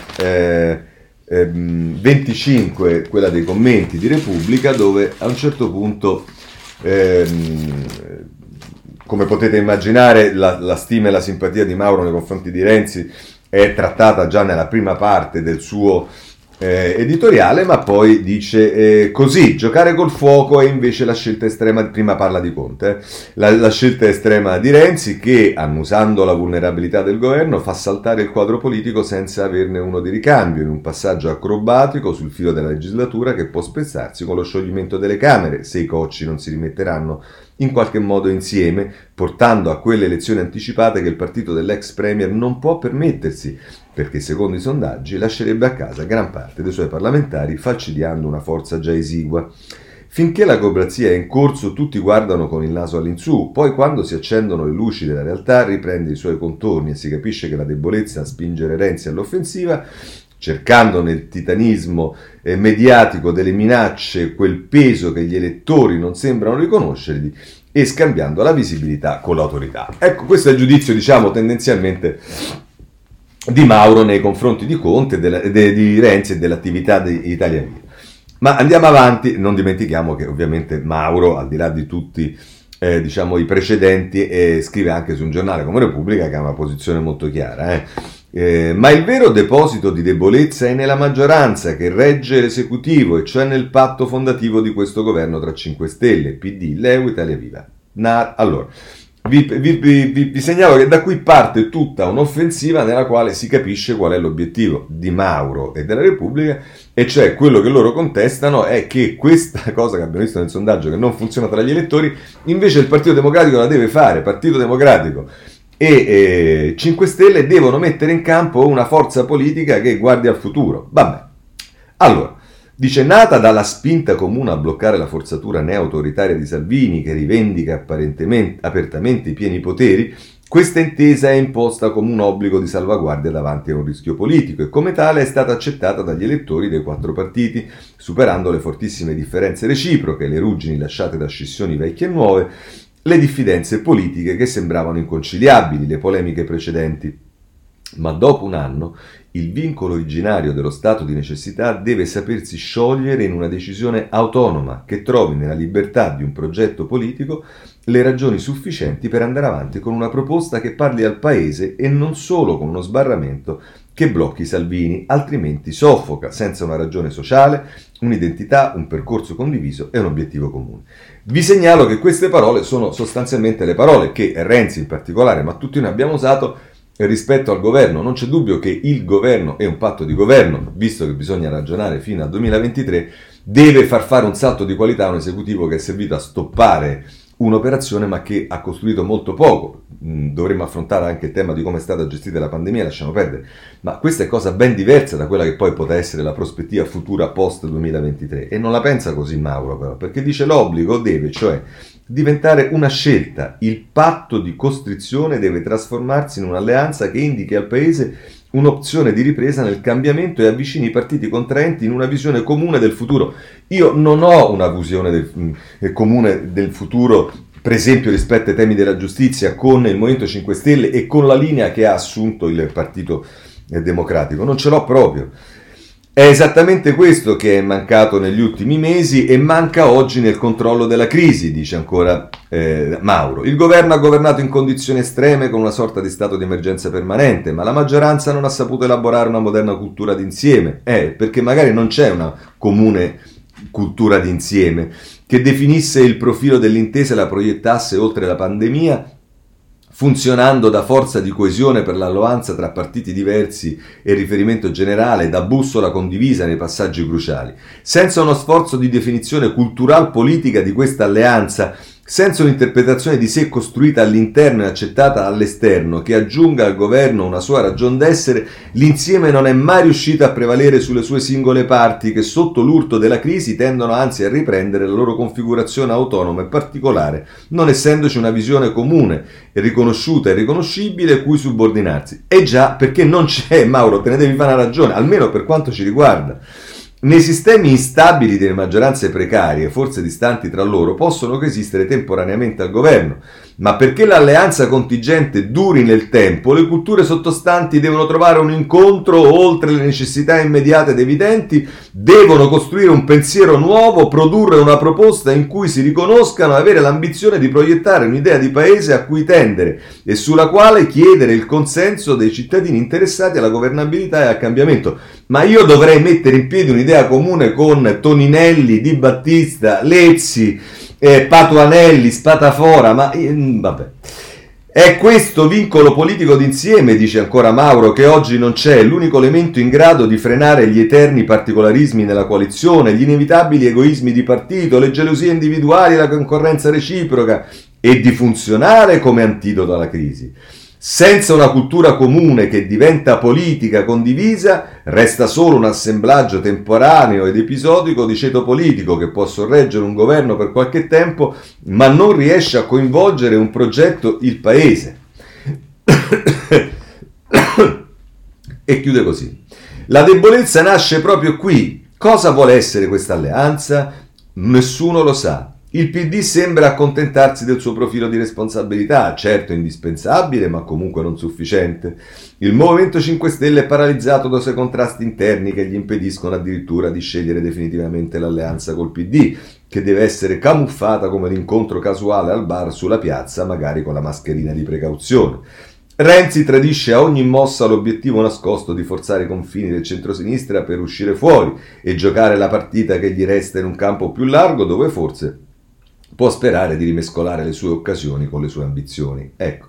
25, quella dei commenti di Repubblica, dove a un certo punto ehm, come potete immaginare, la, la, stima e la simpatia di Mauro nei confronti di Renzi è trattata già nella prima parte del suo eh, editoriale, ma poi dice eh, così, giocare col fuoco è invece la scelta estrema, prima parla di Conte, eh, la, la, scelta estrema di Renzi che, annusando la vulnerabilità del governo, fa saltare il quadro politico senza averne uno di ricambio, in un passaggio acrobatico sul filo della legislatura che può spezzarsi con lo scioglimento delle Camere, se i cocci non si rimetteranno in qualche modo insieme, portando a quelle elezioni anticipate che il partito dell'ex Premier non può permettersi, perché secondo i sondaggi lascerebbe a casa gran parte dei suoi parlamentari falcidiando una forza già esigua. Finché la cobrazia è in corso tutti guardano con il naso all'insù, poi quando si accendono le luci della realtà riprende i suoi contorni e si capisce che la debolezza a spingere Renzi all'offensiva cercando nel titanismo eh, mediatico delle minacce quel peso che gli elettori non sembrano riconoscergli e scambiando la visibilità con l'autorità. Ecco, questo è il giudizio, diciamo, tendenzialmente di Mauro nei confronti di Conte, della, de, di Renzi e dell'attività di Italia Viva. Ma andiamo avanti, non dimentichiamo che ovviamente Mauro, al di là di tutti eh, diciamo, i precedenti, eh, scrive anche su un giornale come Repubblica che ha una posizione molto chiara. Eh. Eh, ma il vero deposito di debolezza è nella maggioranza che regge l'esecutivo, e cioè nel patto fondativo di questo governo tra 5 Stelle, PD, Leu, Italia Viva. Na- allora, vi, vi, vi, vi, segnalo che da qui parte tutta un'offensiva nella quale si capisce qual è l'obiettivo di Mauro e della Repubblica, e cioè quello che loro contestano è che questa cosa che abbiamo visto nel sondaggio che non funziona tra gli elettori, invece il Partito Democratico la deve fare. Partito Democratico e eh, 5 Stelle devono mettere in campo una forza politica che guardi al futuro. Vabbè. Allora, dice nata dalla spinta comune a bloccare la forzatura neo-autoritaria di Salvini che rivendica apertamente i pieni poteri, questa intesa è imposta come un obbligo di salvaguardia davanti a un rischio politico e come tale è stata accettata dagli elettori dei quattro partiti, superando le fortissime differenze reciproche, le ruggini lasciate da scissioni vecchie e nuove, le diffidenze politiche che sembravano inconciliabili, le polemiche precedenti. Ma dopo un anno il vincolo originario dello stato di necessità deve sapersi sciogliere in una decisione autonoma che trovi nella libertà di un progetto politico le ragioni sufficienti per andare avanti con una proposta che parli al Paese e non solo con uno sbarramento che blocchi Salvini, altrimenti soffoca senza una ragione sociale, un'identità, un percorso condiviso e un obiettivo comune. Vi segnalo che queste parole sono sostanzialmente le parole che Renzi in particolare, ma tutti noi abbiamo usato rispetto al governo. Non c'è dubbio che il governo è un patto di governo, visto che bisogna ragionare fino al 2023, deve far fare un salto di qualità a un esecutivo che è servito a stoppare un'operazione ma che ha costruito molto poco. Mm, dovremmo affrontare anche il tema di come è stata gestita la pandemia, lasciamo perdere. Ma questa è cosa ben diversa da quella che poi potrà essere la prospettiva futura post 2023. E non la pensa così Mauro però, perché dice l'obbligo deve, cioè diventare una scelta. Il patto di costrizione deve trasformarsi in un'alleanza che indichi al Paese un'opzione di ripresa nel cambiamento e avvicini i partiti contraenti in una visione comune del futuro. Io non ho una visione del, eh, comune del futuro, per esempio rispetto ai temi della giustizia, con il Movimento 5 Stelle e con la linea che ha assunto il Partito eh, Democratico. Non ce l'ho proprio. È esattamente questo che è mancato negli ultimi mesi e manca oggi nel controllo della crisi, dice ancora eh, Mauro. Il governo ha governato in condizioni estreme con una sorta di stato di emergenza permanente, ma la maggioranza non ha saputo elaborare una moderna cultura d'insieme. Eh, perché magari non c'è una comune cultura d'insieme che definisse il profilo dell'intesa e la proiettasse oltre la pandemia funzionando da forza di coesione per l'alleanza tra partiti diversi e riferimento generale, da bussola condivisa nei passaggi cruciali. Senza uno sforzo di definizione cultural-politica di questa alleanza, senza un'interpretazione di sé costruita all'interno e accettata all'esterno, che aggiunga al governo una sua ragion d'essere, l'insieme non è mai riuscito a prevalere sulle sue singole parti, che sotto l'urto della crisi tendono anzi a riprendere la loro configurazione autonoma e particolare, non essendoci una visione comune riconosciuta e riconoscibile cui subordinarsi. E già, perché non c'è, Mauro, te ne devi fare una ragione, almeno per quanto ci riguarda. Nei sistemi instabili delle maggioranze precarie, forse distanti tra loro, possono coesistere temporaneamente al governo, ma perché l'alleanza contingente duri nel tempo, le culture sottostanti devono trovare un incontro oltre le necessità immediate ed evidenti, devono costruire un pensiero nuovo, produrre una proposta in cui si riconoscano e avere l'ambizione di proiettare un'idea di paese a cui tendere e sulla quale chiedere il consenso dei cittadini interessati alla governabilità e al cambiamento. Ma io dovrei mettere in piedi un'idea comune con Toninelli, Di Battista, Lezzi, eh, Patuanelli, Spatafora, ma eh, vabbè. È questo vincolo politico d'insieme, dice ancora Mauro, che oggi non c'è, l'unico elemento in grado di frenare gli eterni particolarismi nella coalizione, gli inevitabili egoismi di partito, le gelosie individuali, la concorrenza reciproca e di funzionare come antidoto alla crisi. Senza una cultura comune che diventa politica condivisa, resta solo un assemblaggio temporaneo ed episodico di ceto politico che può sorreggere un governo per qualche tempo, ma non riesce a coinvolgere un progetto il paese. e chiude così. La debolezza nasce proprio qui. Cosa vuole essere questa alleanza? Nessuno lo sa. Il PD sembra accontentarsi del suo profilo di responsabilità, certo indispensabile, ma comunque non sufficiente. Il Movimento 5 Stelle è paralizzato da suoi contrasti interni che gli impediscono addirittura di scegliere definitivamente l'alleanza col PD, che deve essere camuffata come l'incontro casuale al bar sulla piazza, magari con la mascherina di precauzione. Renzi tradisce a ogni mossa l'obiettivo nascosto di forzare i confini del centrosinistra per uscire fuori e giocare la partita che gli resta in un campo più largo dove forse può sperare di rimescolare le sue occasioni con le sue ambizioni. Ecco,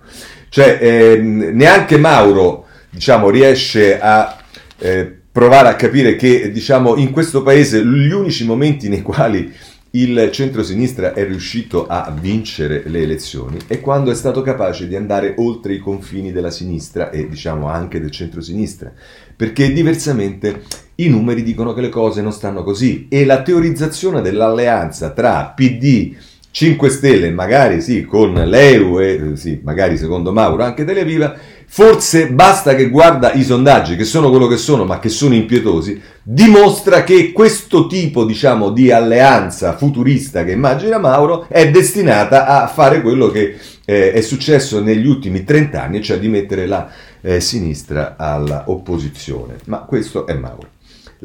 cioè ehm, neanche Mauro, diciamo, riesce a eh, provare a capire che, diciamo, in questo paese gli unici momenti nei quali il centro-sinistra è riuscito a vincere le elezioni è quando è stato capace di andare oltre i confini della sinistra e diciamo anche del centro-sinistra, perché diversamente i numeri dicono che le cose non stanno così e la teorizzazione dell'alleanza tra PD 5 Stelle, magari sì, con l'EU e eh, sì, magari secondo Mauro anche Televiva, forse basta che guarda i sondaggi, che sono quello che sono, ma che sono impietosi, dimostra che questo tipo, diciamo, di alleanza futurista che immagina Mauro è destinata a fare quello che eh, è successo negli ultimi 30 anni, cioè di mettere la eh, sinistra all'opposizione. Ma questo è Mauro.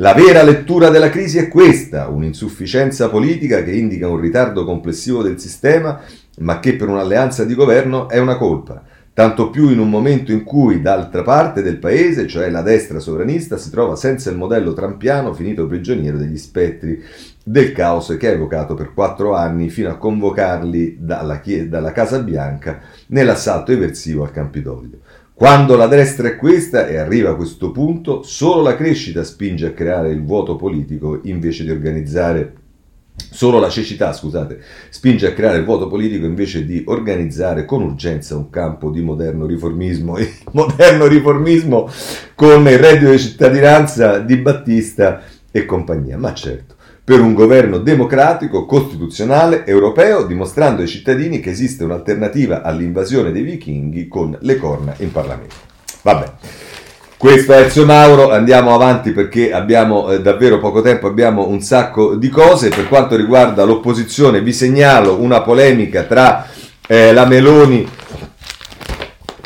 La vera lettura della crisi è questa, un'insufficienza politica che indica un ritardo complessivo del sistema, ma che per un'alleanza di governo è una colpa, tanto più in un momento in cui d'altra parte del paese, cioè la destra sovranista, si trova senza il modello trampiano finito prigioniero degli spettri del caos che ha evocato per quattro anni fino a convocarli dalla, dalla Casa Bianca nell'assalto eversivo al Campidoglio. Quando la destra è questa e arriva a questo punto, solo la crescita spinge a creare il vuoto politico invece di organizzare Solo la cecità, scusate, spinge a creare il vuoto politico invece di organizzare con urgenza un campo di moderno riformismo. Il moderno riformismo con il reddito di cittadinanza di Battista e compagnia. Ma certo, per un governo democratico, costituzionale, europeo, dimostrando ai cittadini che esiste un'alternativa all'invasione dei vichinghi con le corna in Parlamento. Vabbè. Questo è Ezio Mauro, andiamo avanti perché abbiamo eh, davvero poco tempo, abbiamo un sacco di cose. Per quanto riguarda l'opposizione vi segnalo una polemica tra eh, la Meloni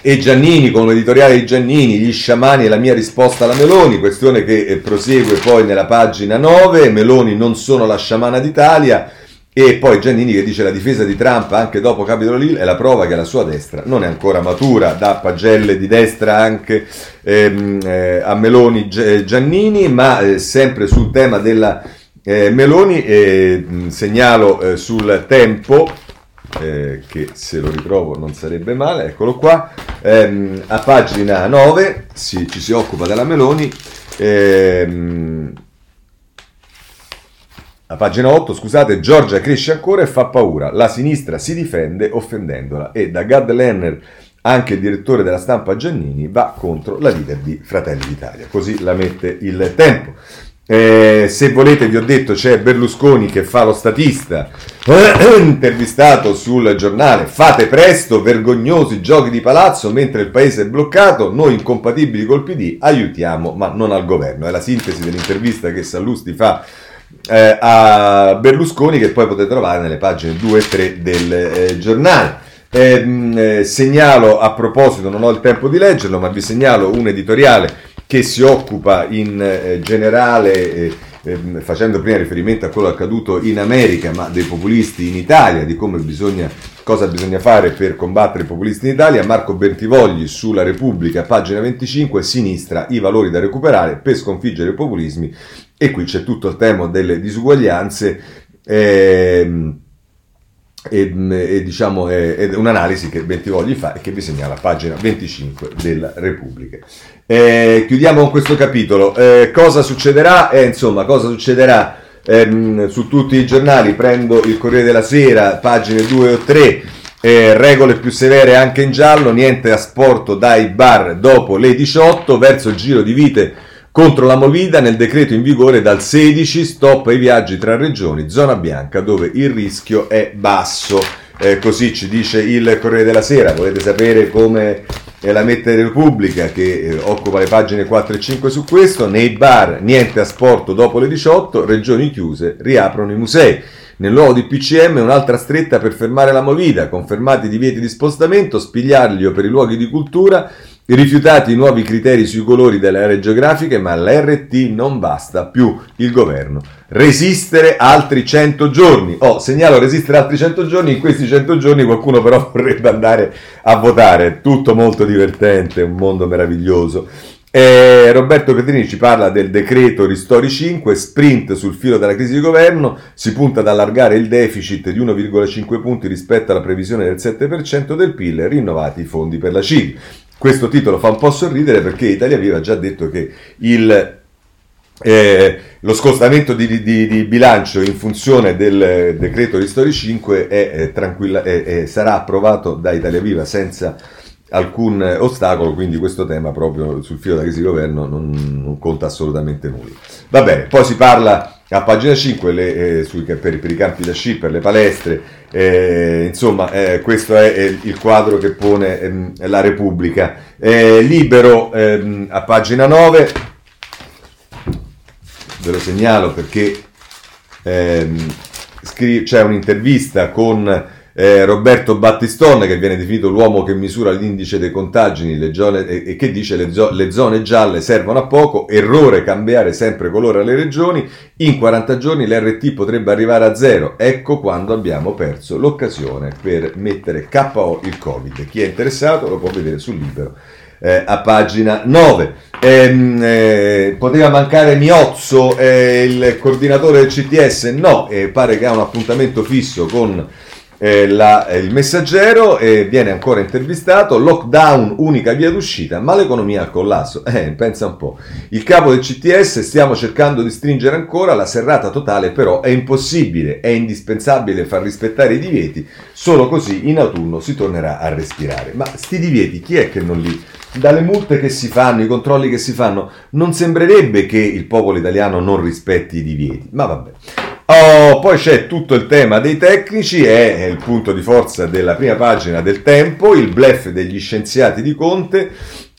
e Giannini con l'editoriale di Giannini, gli sciamani e la mia risposta alla Meloni, questione che eh, prosegue poi nella pagina 9, Meloni non sono la sciamana d'Italia. E poi Giannini che dice la difesa di Trump anche dopo Capitol Hill è la prova che la sua destra non è ancora matura, da pagelle di destra anche ehm, eh, a Meloni eh, Giannini, ma eh, sempre sul tema della eh, Meloni eh, segnalo sul tempo eh, che se lo ritrovo non sarebbe male, eccolo qua, ehm, a pagina 9 si, ci si occupa della Meloni, ehm, a pagina 8, scusate, Giorgia cresce ancora e fa paura, la sinistra si difende offendendola e da Gad Lerner anche il direttore della stampa Giannini va contro la leader di Fratelli d'Italia, così la mette il tempo. Eh, se volete, vi ho detto, c'è Berlusconi che fa lo statista, intervistato sul giornale. Fate presto, vergognosi giochi di palazzo mentre il paese è bloccato. Noi incompatibili col PD aiutiamo, ma non al governo. È la sintesi dell'intervista che Sallusti fa eh, a Berlusconi, che poi potete trovare nelle pagine 2 e 3 del eh, giornale. Ehm, eh, segnalo a proposito, non ho il tempo di leggerlo, ma vi segnalo un editoriale che si occupa in eh, generale, eh, eh, facendo prima riferimento a quello accaduto in America, ma dei populisti in Italia, di come bisogna, cosa bisogna fare per combattere i populisti in Italia, Marco Bentivogli sulla Repubblica, pagina 25, sinistra, i valori da recuperare per sconfiggere i populismi, e qui c'è tutto il tema delle disuguaglianze. Ehm, e, e, diciamo, è, è, un'analisi che Bentivogli fa e che vi segnala a pagina 25 della Repubblica. Eh, chiudiamo con questo capitolo. Eh, cosa succederà? Eh, insomma, cosa succederà ehm, su tutti i giornali? Prendo il Corriere della Sera, pagine 2 o 3. Eh, regole più severe anche in giallo, niente asporto dai bar dopo le 18, verso il giro di vite contro la Movida nel decreto in vigore dal 16 stop ai viaggi tra regioni, zona bianca dove il rischio è basso. Eh, così ci dice il Corriere della Sera, volete sapere come è la Mette Repubblica che eh, occupa le pagine 4 e 5 su questo, nei bar niente a sport dopo le 18, regioni chiuse, riaprono i musei. Nel nuovo DPCM un'altra stretta per fermare la movida, confermati i divieti di spostamento, spigliaglio per i luoghi di cultura, Rifiutati i nuovi criteri sui colori delle aree geografiche, ma l'RT non basta più il governo. Resistere altri 100 giorni. Oh, segnalo resistere altri 100 giorni, in questi 100 giorni qualcuno però vorrebbe andare a votare. Tutto molto divertente, un mondo meraviglioso. Eh, Roberto Petrini ci parla del decreto Ristori 5, sprint sul filo della crisi di governo, si punta ad allargare il deficit di 1,5 punti rispetto alla previsione del 7% del PIL, rinnovati i fondi per la CIG. Questo titolo fa un po' sorridere perché Italia Viva ha già detto che il, eh, lo scostamento di, di, di, bilancio in funzione del decreto Ristori 5 è, è, è, sarà approvato da Italia Viva senza alcun ostacolo, quindi questo tema proprio sul filo della crisi governo non, non conta assolutamente nulla. Va bene, poi si parla a pagina 5 le, eh, sui, per, per, i campi da sci, per le palestre, eh, insomma eh, questo è, è, il quadro che pone ehm, la Repubblica. Eh, libero ehm, a pagina 9, ve lo segnalo perché ehm, scri- c'è un'intervista con eh, Roberto Battistone, che viene definito l'uomo che misura l'indice dei zone, e, e, che dice le, zo- le zone gialle servono a poco, errore cambiare sempre colore alle regioni, in 40 giorni l'RT potrebbe arrivare a zero, ecco quando abbiamo perso l'occasione per mettere KO il Covid. Chi è interessato lo può vedere sul libro. Eh, a pagina 9. Eh, eh, poteva mancare Miozzo, eh, il coordinatore del CTS? No, pare che ha un appuntamento fisso con eh, la, eh, il messaggero eh, viene ancora intervistato, lockdown unica via d'uscita, ma l'economia al collasso. Eh, pensa un po'. Il capo del CTS stiamo cercando di stringere ancora, la serrata totale però è impossibile, è indispensabile far rispettare i divieti, solo così in autunno si tornerà a respirare. Ma sti divieti chi è che non li... Dalle multe che si fanno, i controlli che si fanno, non sembrerebbe che il popolo italiano non rispetti i divieti, ma vabbè. Oh, poi c'è tutto il tema dei tecnici, è il punto di forza della prima pagina del Tempo, il blef degli scienziati di Conte.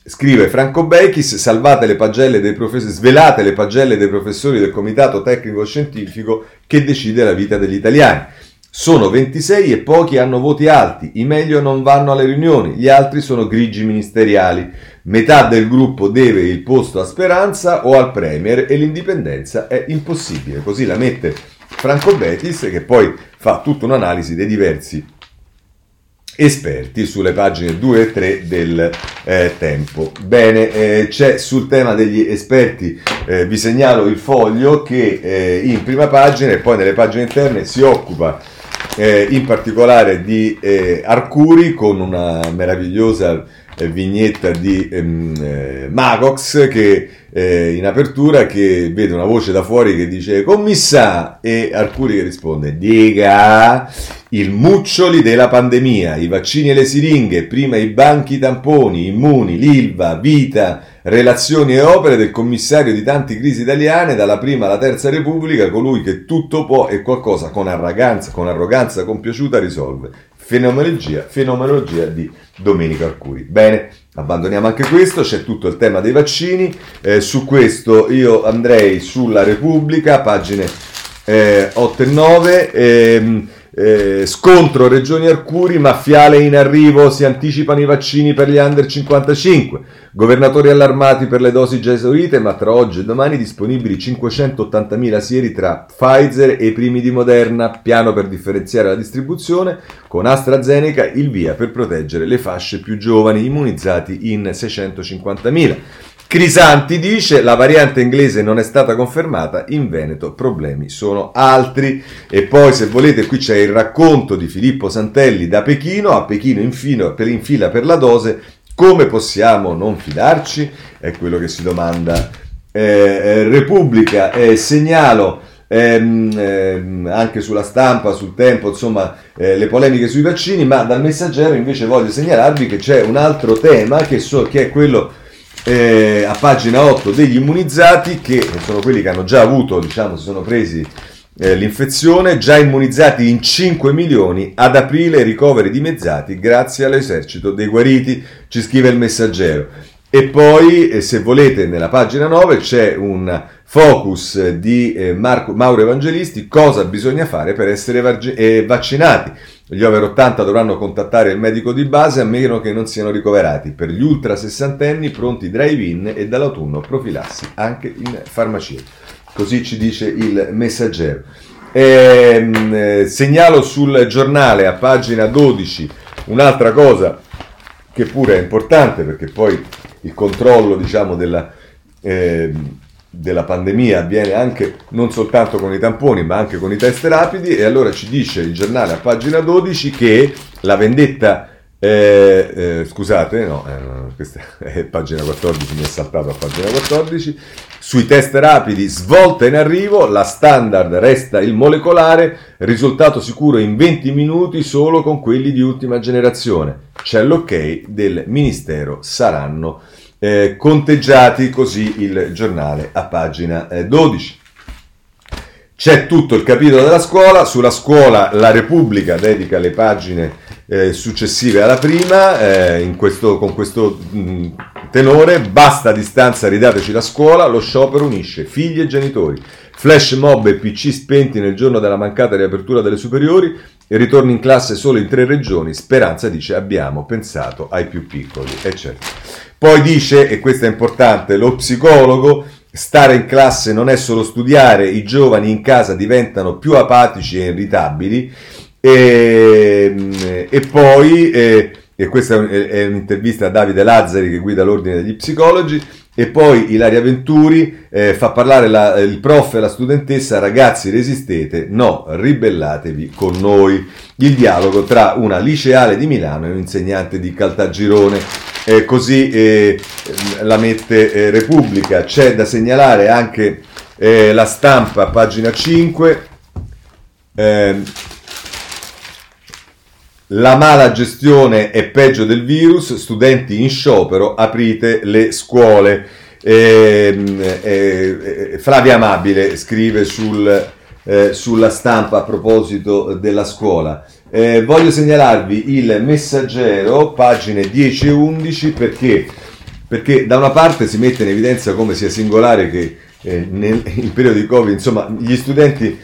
Scrive Franco Bechis, salvate le pagelle dei professori, svelate le pagelle dei professori del Comitato Tecnico Scientifico che decide la vita degli italiani. Sono 26 e pochi hanno voti alti, i meglio non vanno alle riunioni, gli altri sono grigi ministeriali. Metà del gruppo deve il posto a Speranza o al Premier e l'indipendenza è impossibile. Così la mette Franco Betis che poi fa tutta un'analisi dei diversi esperti sulle pagine 2 e 3 del eh, tempo. Bene, eh, c'è sul tema degli esperti, eh, vi segnalo il foglio che eh, in prima pagina e poi nelle pagine interne si occupa eh, in particolare di eh, Arcuri con una meravigliosa vignetta di ehm, eh, Magox che eh, in apertura che vede una voce da fuori che dice commissa e Arcuri che risponde diga il muccioli della pandemia, i vaccini e le siringhe, prima i banchi tamponi, immuni, l'Ilva, vita, relazioni e opere del commissario di tante crisi italiane, dalla prima alla terza repubblica, colui che tutto può e qualcosa con arroganza, con arroganza compiaciuta risolve. Fenomenologia, fenomenologia di Domenico Arcuri. Bene, abbandoniamo anche questo, c'è tutto il tema dei vaccini, eh, su questo io andrei sulla Repubblica, pagine eh, 8 e 9. Ehm, eh, scontro Regioni Arcuri, maffiale in arrivo, si anticipano i vaccini per gli under 55. Governatori allarmati per le dosi già esaurite, ma tra oggi e domani disponibili 580.000 sieri tra Pfizer e i primi di Moderna, piano per differenziare la distribuzione, con AstraZeneca il via per proteggere le fasce più giovani immunizzati in 650.000. Crisanti dice la variante inglese non è stata confermata, in Veneto problemi sono altri. E poi se volete qui c'è il racconto di Filippo Santelli da Pechino, a Pechino in, fino, per, in fila per la dose, come possiamo non fidarci? È quello che si domanda eh, eh, Repubblica. Eh, segnalo ehm, ehm, anche sulla stampa, sul tempo, insomma, eh, le polemiche sui vaccini, ma dal messaggero invece voglio segnalarvi che c'è un altro tema che, so, che è quello eh, a pagina 8 degli immunizzati che sono quelli che hanno già avuto, diciamo, si sono presi eh, l'infezione, già immunizzati in 5 milioni, ad aprile ricoveri dimezzati grazie all'esercito dei guariti, ci scrive il messaggero. E poi, eh, se volete, nella pagina 9 c'è un focus di eh, Marco, Mauro Evangelisti, cosa bisogna fare per essere eh, vaccinati. Gli over 80 dovranno contattare il medico di base a meno che non siano ricoverati. Per gli ultra sessantenni pronti drive-in e dall'autunno profilassi anche in farmacia. Così ci dice il messaggero. Ehm, eh, segnalo sul giornale a pagina 12 un'altra cosa che pure è importante perché poi il controllo diciamo della... Eh, della pandemia avviene anche non soltanto con i tamponi ma anche con i test rapidi e allora ci dice il giornale a pagina 12 che la vendetta eh, eh, scusate no eh, questa è pagina 14 mi è saltato a pagina 14 sui test rapidi svolta in arrivo la standard resta il molecolare risultato sicuro in 20 minuti solo con quelli di ultima generazione. C'è l'ok del ministero saranno eh, conteggiati, così il giornale a pagina eh, 12. C'è tutto il capitolo della scuola, sulla scuola la Repubblica dedica le pagine eh, successive alla prima, eh, questo, con questo mh, tenore, basta a distanza, ridateci la scuola, lo sciopero unisce figli e genitori, flash mob e PC spenti nel giorno della mancata riapertura delle superiori, e ritorno in classe solo in tre regioni, Speranza dice abbiamo pensato ai più piccoli, eccetera. Poi dice, e questo è importante, lo psicologo, stare in classe non è solo studiare, i giovani in casa diventano più apatici e irritabili e, e poi, e, e questa è, è un'intervista a Davide Lazzari che guida l'ordine degli psicologi, e poi Ilaria Venturi eh, fa parlare la, il prof e la studentessa, ragazzi resistete, no, ribellatevi con noi. Il dialogo tra una liceale di Milano e un insegnante di Caltagirone. Eh, così eh, la mette eh, Repubblica. C'è da segnalare anche eh, la stampa, pagina 5. La mala gestione è peggio del virus, studenti in sciopero, aprite le scuole. Eh, eh, Flavia Amabile scrive sul, sulla stampa a proposito della scuola. Eh, voglio segnalarvi il messaggero, pagine 10 e 11, perché, perché da una parte si mette in evidenza come sia singolare che eh, nel, in periodo di Covid, insomma, gli studenti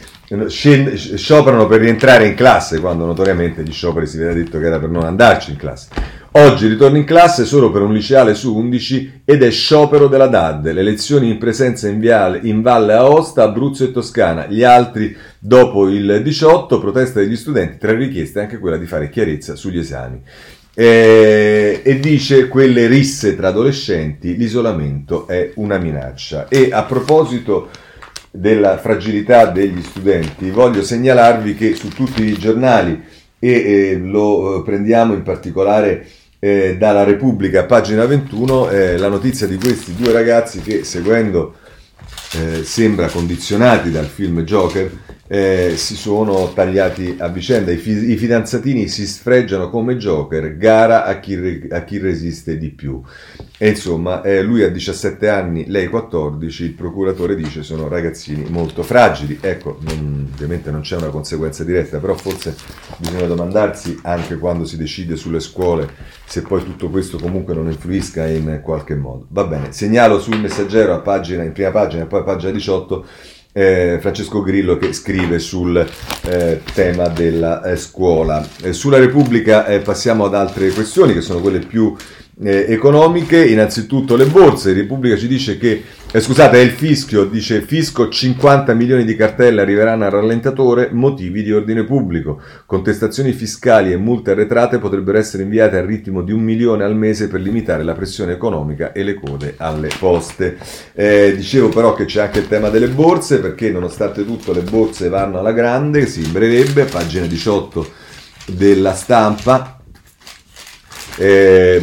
scioperano per rientrare in classe, quando notoriamente gli scioperi si viene detto che era per non andarci in classe. Oggi ritorno in classe solo per un liceale su 11 ed è sciopero della DAD, le lezioni in presenza in, viale, in Valle Aosta, Abruzzo e Toscana, gli altri dopo il 18, protesta degli studenti, tra richieste anche quella di fare chiarezza sugli esami. Eh, e dice quelle risse tra adolescenti, l'isolamento è una minaccia. E a proposito della fragilità degli studenti, voglio segnalarvi che su tutti i giornali, e eh, lo eh, prendiamo in particolare eh, dalla Repubblica, pagina 21, eh, la notizia di questi due ragazzi che seguendo eh, sembra condizionati dal film Joker, eh, si sono tagliati a vicenda. I, fi- I, fidanzatini si sfregiano come Joker, gara a chi, re- a chi resiste di più. E insomma, eh, lui ha 17 anni, lei 14, il procuratore dice sono ragazzini molto fragili. Ecco, non, ovviamente non c'è una conseguenza diretta, però forse bisogna domandarsi anche quando si decide sulle scuole se poi tutto questo comunque non influisca in qualche modo. Va bene, segnalo sul messaggero a pagina, in prima pagina e poi a pagina 18 eh, Francesco Grillo che scrive sul eh, tema della eh, scuola. Eh, sulla Repubblica eh, passiamo ad altre questioni che sono quelle più eh, economiche, innanzitutto le borse. Repubblica ci dice che, eh, scusate, è il fischio, dice fisco 50 milioni di cartelle arriveranno al rallentatore, motivi di ordine pubblico. Contestazioni fiscali e multe arretrate potrebbero essere inviate al ritmo di un milione al mese per limitare la pressione economica e le code alle poste. Eh, dicevo però che c'è anche il tema delle borse, perché nonostante tutto le borse vanno alla grande, si imbrerebbe, pagina 18 della stampa, eh,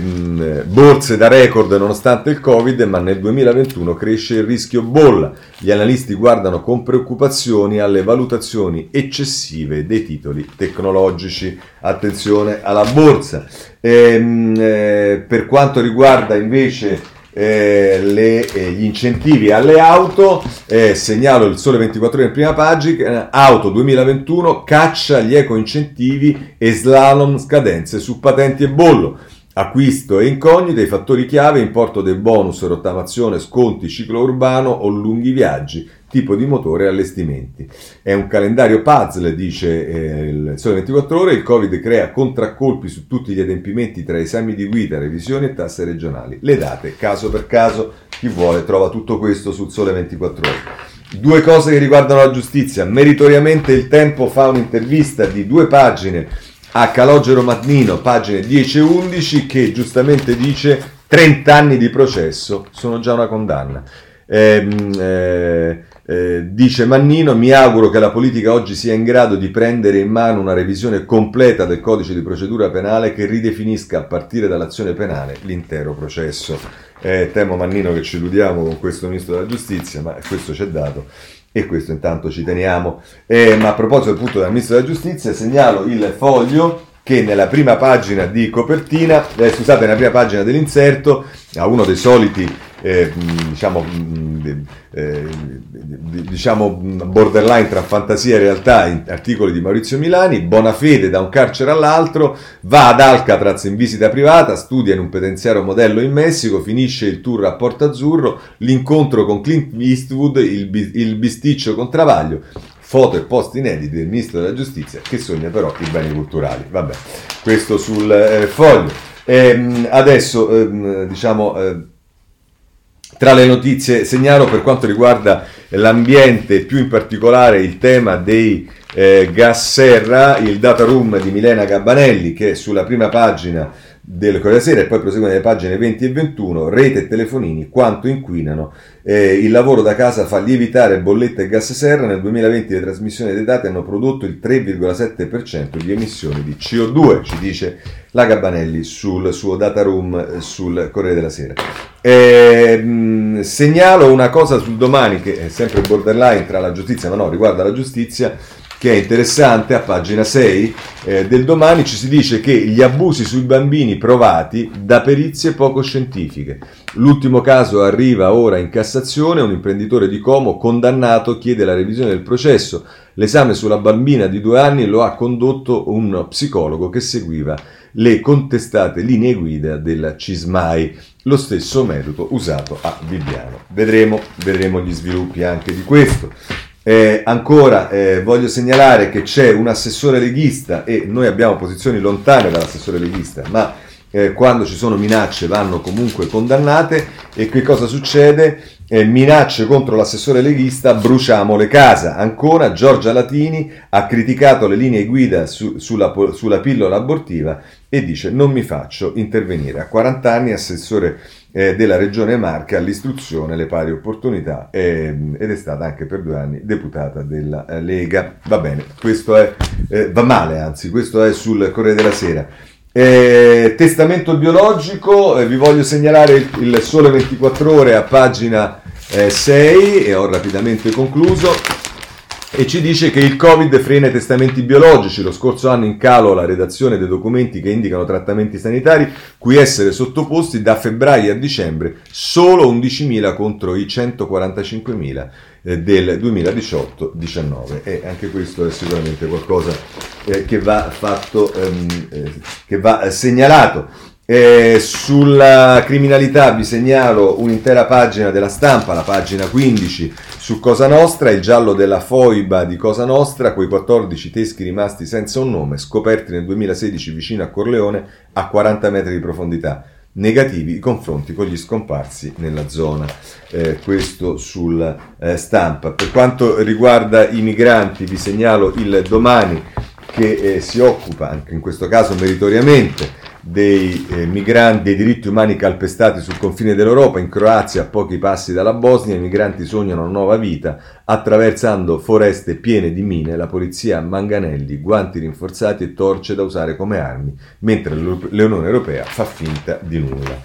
borse da record nonostante il Covid, ma nel 2021 cresce il rischio bolla. Gli analisti guardano con preoccupazioni alle valutazioni eccessive dei titoli tecnologici. Attenzione alla borsa. Eh, eh, per quanto riguarda invece eh, le, eh, gli incentivi alle auto, eh, segnalo il sole 24 ore in prima pagina, auto 2021 caccia gli eco incentivi e slalom scadenze su patenti e bollo. Acquisto e incognite, i fattori chiave, importo del bonus, rottamazione, sconti, ciclo urbano o lunghi viaggi, tipo di motore e allestimenti. È un calendario puzzle, dice eh, il Sole 24 Ore, il Covid crea contraccolpi su tutti gli adempimenti tra esami di guida, revisioni e tasse regionali. Le date, caso per caso, chi vuole trova tutto questo sul Sole 24 Ore. Due cose che riguardano la giustizia. Meritoriamente il Tempo fa un'intervista di due pagine a Calogero Magnino, pagine 10 e 11, che giustamente dice 30 anni di processo sono già una condanna. Eh, eh, eh, dice Mannino, mi auguro che la politica oggi sia in grado di prendere in mano una revisione completa del codice di procedura penale che ridefinisca a partire dall'azione penale l'intero processo. Eh, temo Mannino che ci illudiamo con questo ministro della giustizia, ma questo ci è dato e questo intanto ci teniamo. Eh, ma a proposito appunto del ministro della giustizia, segnalo il foglio che nella prima pagina di copertina, eh, scusate, nella prima pagina dell'inserto, ha uno dei soliti eh, diciamo, eh, diciamo borderline tra fantasia e realtà, articoli di Maurizio Milani, buona fede da un carcere all'altro, va ad Alcatraz in visita privata, studia in un penitenziario modello in Messico, finisce il tour a Porto Azzurro, l'incontro con Clint Eastwood, il, il bisticcio con Travaglio, foto e post inediti del ministro della giustizia che sogna però i beni culturali. Vabbè, questo sul eh, foglio. E, ehm, adesso, eh, diciamo, eh, tra le notizie segnalo per quanto riguarda l'ambiente, più in particolare il tema dei eh, gas serra, il data room di Milena Gabbanelli che sulla prima pagina del Corriere Sera e poi prosegue nelle pagine 20 e 21, rete e telefonini, quanto inquinano. Eh, il lavoro da casa fa lievitare bollette e gas serra. Nel 2020 le trasmissioni dei dati hanno prodotto il 3,7% di emissioni di CO2, ci dice la Gabbanelli sul suo data room eh, sul Corriere della Sera. Eh, segnalo una cosa sul domani che è sempre borderline tra la giustizia, ma no, riguarda la giustizia che è interessante, a pagina 6 eh, del domani ci si dice che gli abusi sui bambini provati da perizie poco scientifiche. L'ultimo caso arriva ora in Cassazione, un imprenditore di Como condannato chiede la revisione del processo. L'esame sulla bambina di due anni lo ha condotto un psicologo che seguiva le contestate linee guida della Cismai, lo stesso metodo usato a Bibbiano. Vedremo, vedremo gli sviluppi anche di questo. Eh, ancora eh, voglio segnalare che c'è un assessore leghista e noi abbiamo posizioni lontane dall'assessore leghista, ma eh, quando ci sono minacce vanno comunque condannate e che cosa succede? Eh, minacce contro l'assessore leghista, bruciamo le case. Ancora Giorgia Latini ha criticato le linee guida su, sulla, sulla pillola abortiva e dice non mi faccio intervenire. A 40 anni assessore eh, della regione Marche all'istruzione, le pari opportunità eh, ed è stata anche per due anni deputata della eh, Lega. Va bene, questo è, eh, va male anzi, questo è sul Corriere della Sera. Eh, testamento biologico, eh, vi voglio segnalare il, il, Sole 24 ore a pagina 6 e ho rapidamente concluso e ci dice che il Covid frena i testamenti biologici. Lo scorso anno in calo la redazione dei documenti che indicano trattamenti sanitari, cui essere sottoposti da febbraio a dicembre solo 11.000 contro i 145.000 eh, del 2018-19. E anche questo è sicuramente qualcosa eh, che va fatto, ehm, eh, che va segnalato. Eh, sulla criminalità vi segnalo un'intera pagina della stampa, la pagina 15 su Cosa Nostra, il giallo della foiba di Cosa Nostra, quei 14 teschi rimasti senza un nome, scoperti nel 2016 vicino a Corleone a 40 metri di profondità. Negativi i confronti con gli scomparsi nella zona. Eh, questo sul eh, stampa. Per quanto riguarda i migranti, vi segnalo il domani che eh, si occupa, anche in questo caso meritoriamente, dei eh, migranti, dei diritti umani calpestati sul confine dell'Europa, in Croazia a pochi passi dalla Bosnia, i migranti sognano una nuova vita attraversando foreste piene di mine, la polizia manganelli, guanti rinforzati e torce da usare come armi, mentre l'Unione Europea fa finta di nulla.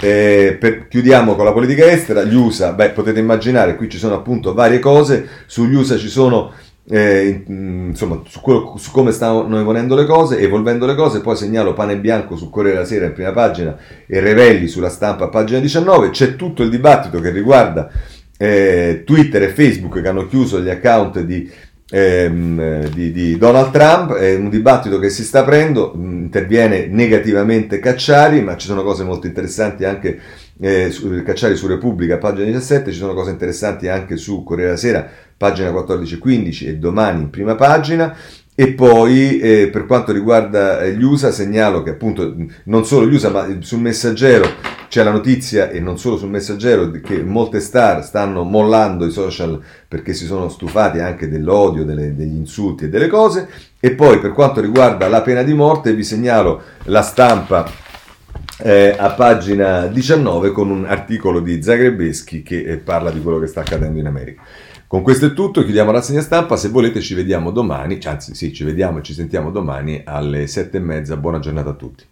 Eh, per, chiudiamo con la politica estera, gli USA, beh, potete immaginare, qui ci sono appunto varie cose, sugli USA ci sono eh, insomma, su, quello, su, come stanno evolvendo le cose, evolvendo le cose, poi segnalo pane bianco su Corriere della Sera in prima pagina e Revelli sulla stampa a pagina 19, c'è tutto il dibattito che riguarda eh, Twitter e Facebook che hanno chiuso gli account di, ehm, di, di Donald Trump, è un dibattito che si sta aprendo, interviene negativamente Cacciari, ma ci sono cose molto interessanti anche eh, Cacciari su Repubblica, pagina 17, ci sono cose interessanti anche su Corriere della Sera, pagina 14-15 e domani in prima pagina. E poi eh, per quanto riguarda eh, gli USA segnalo che appunto non solo gli USA ma sul messaggero c'è la notizia e non solo sul messaggero che molte star stanno mollando i social perché si sono stufati anche dell'odio, delle, degli insulti e delle cose. E poi per quanto riguarda la pena di morte vi segnalo la stampa eh, a pagina 19 con un articolo di Zagrebeschi che eh, parla di quello che sta accadendo in America. Con questo è tutto, chiudiamo la segna stampa, se volete ci vediamo domani, anzi sì, ci vediamo e ci sentiamo domani alle sette e mezza, buona giornata a tutti.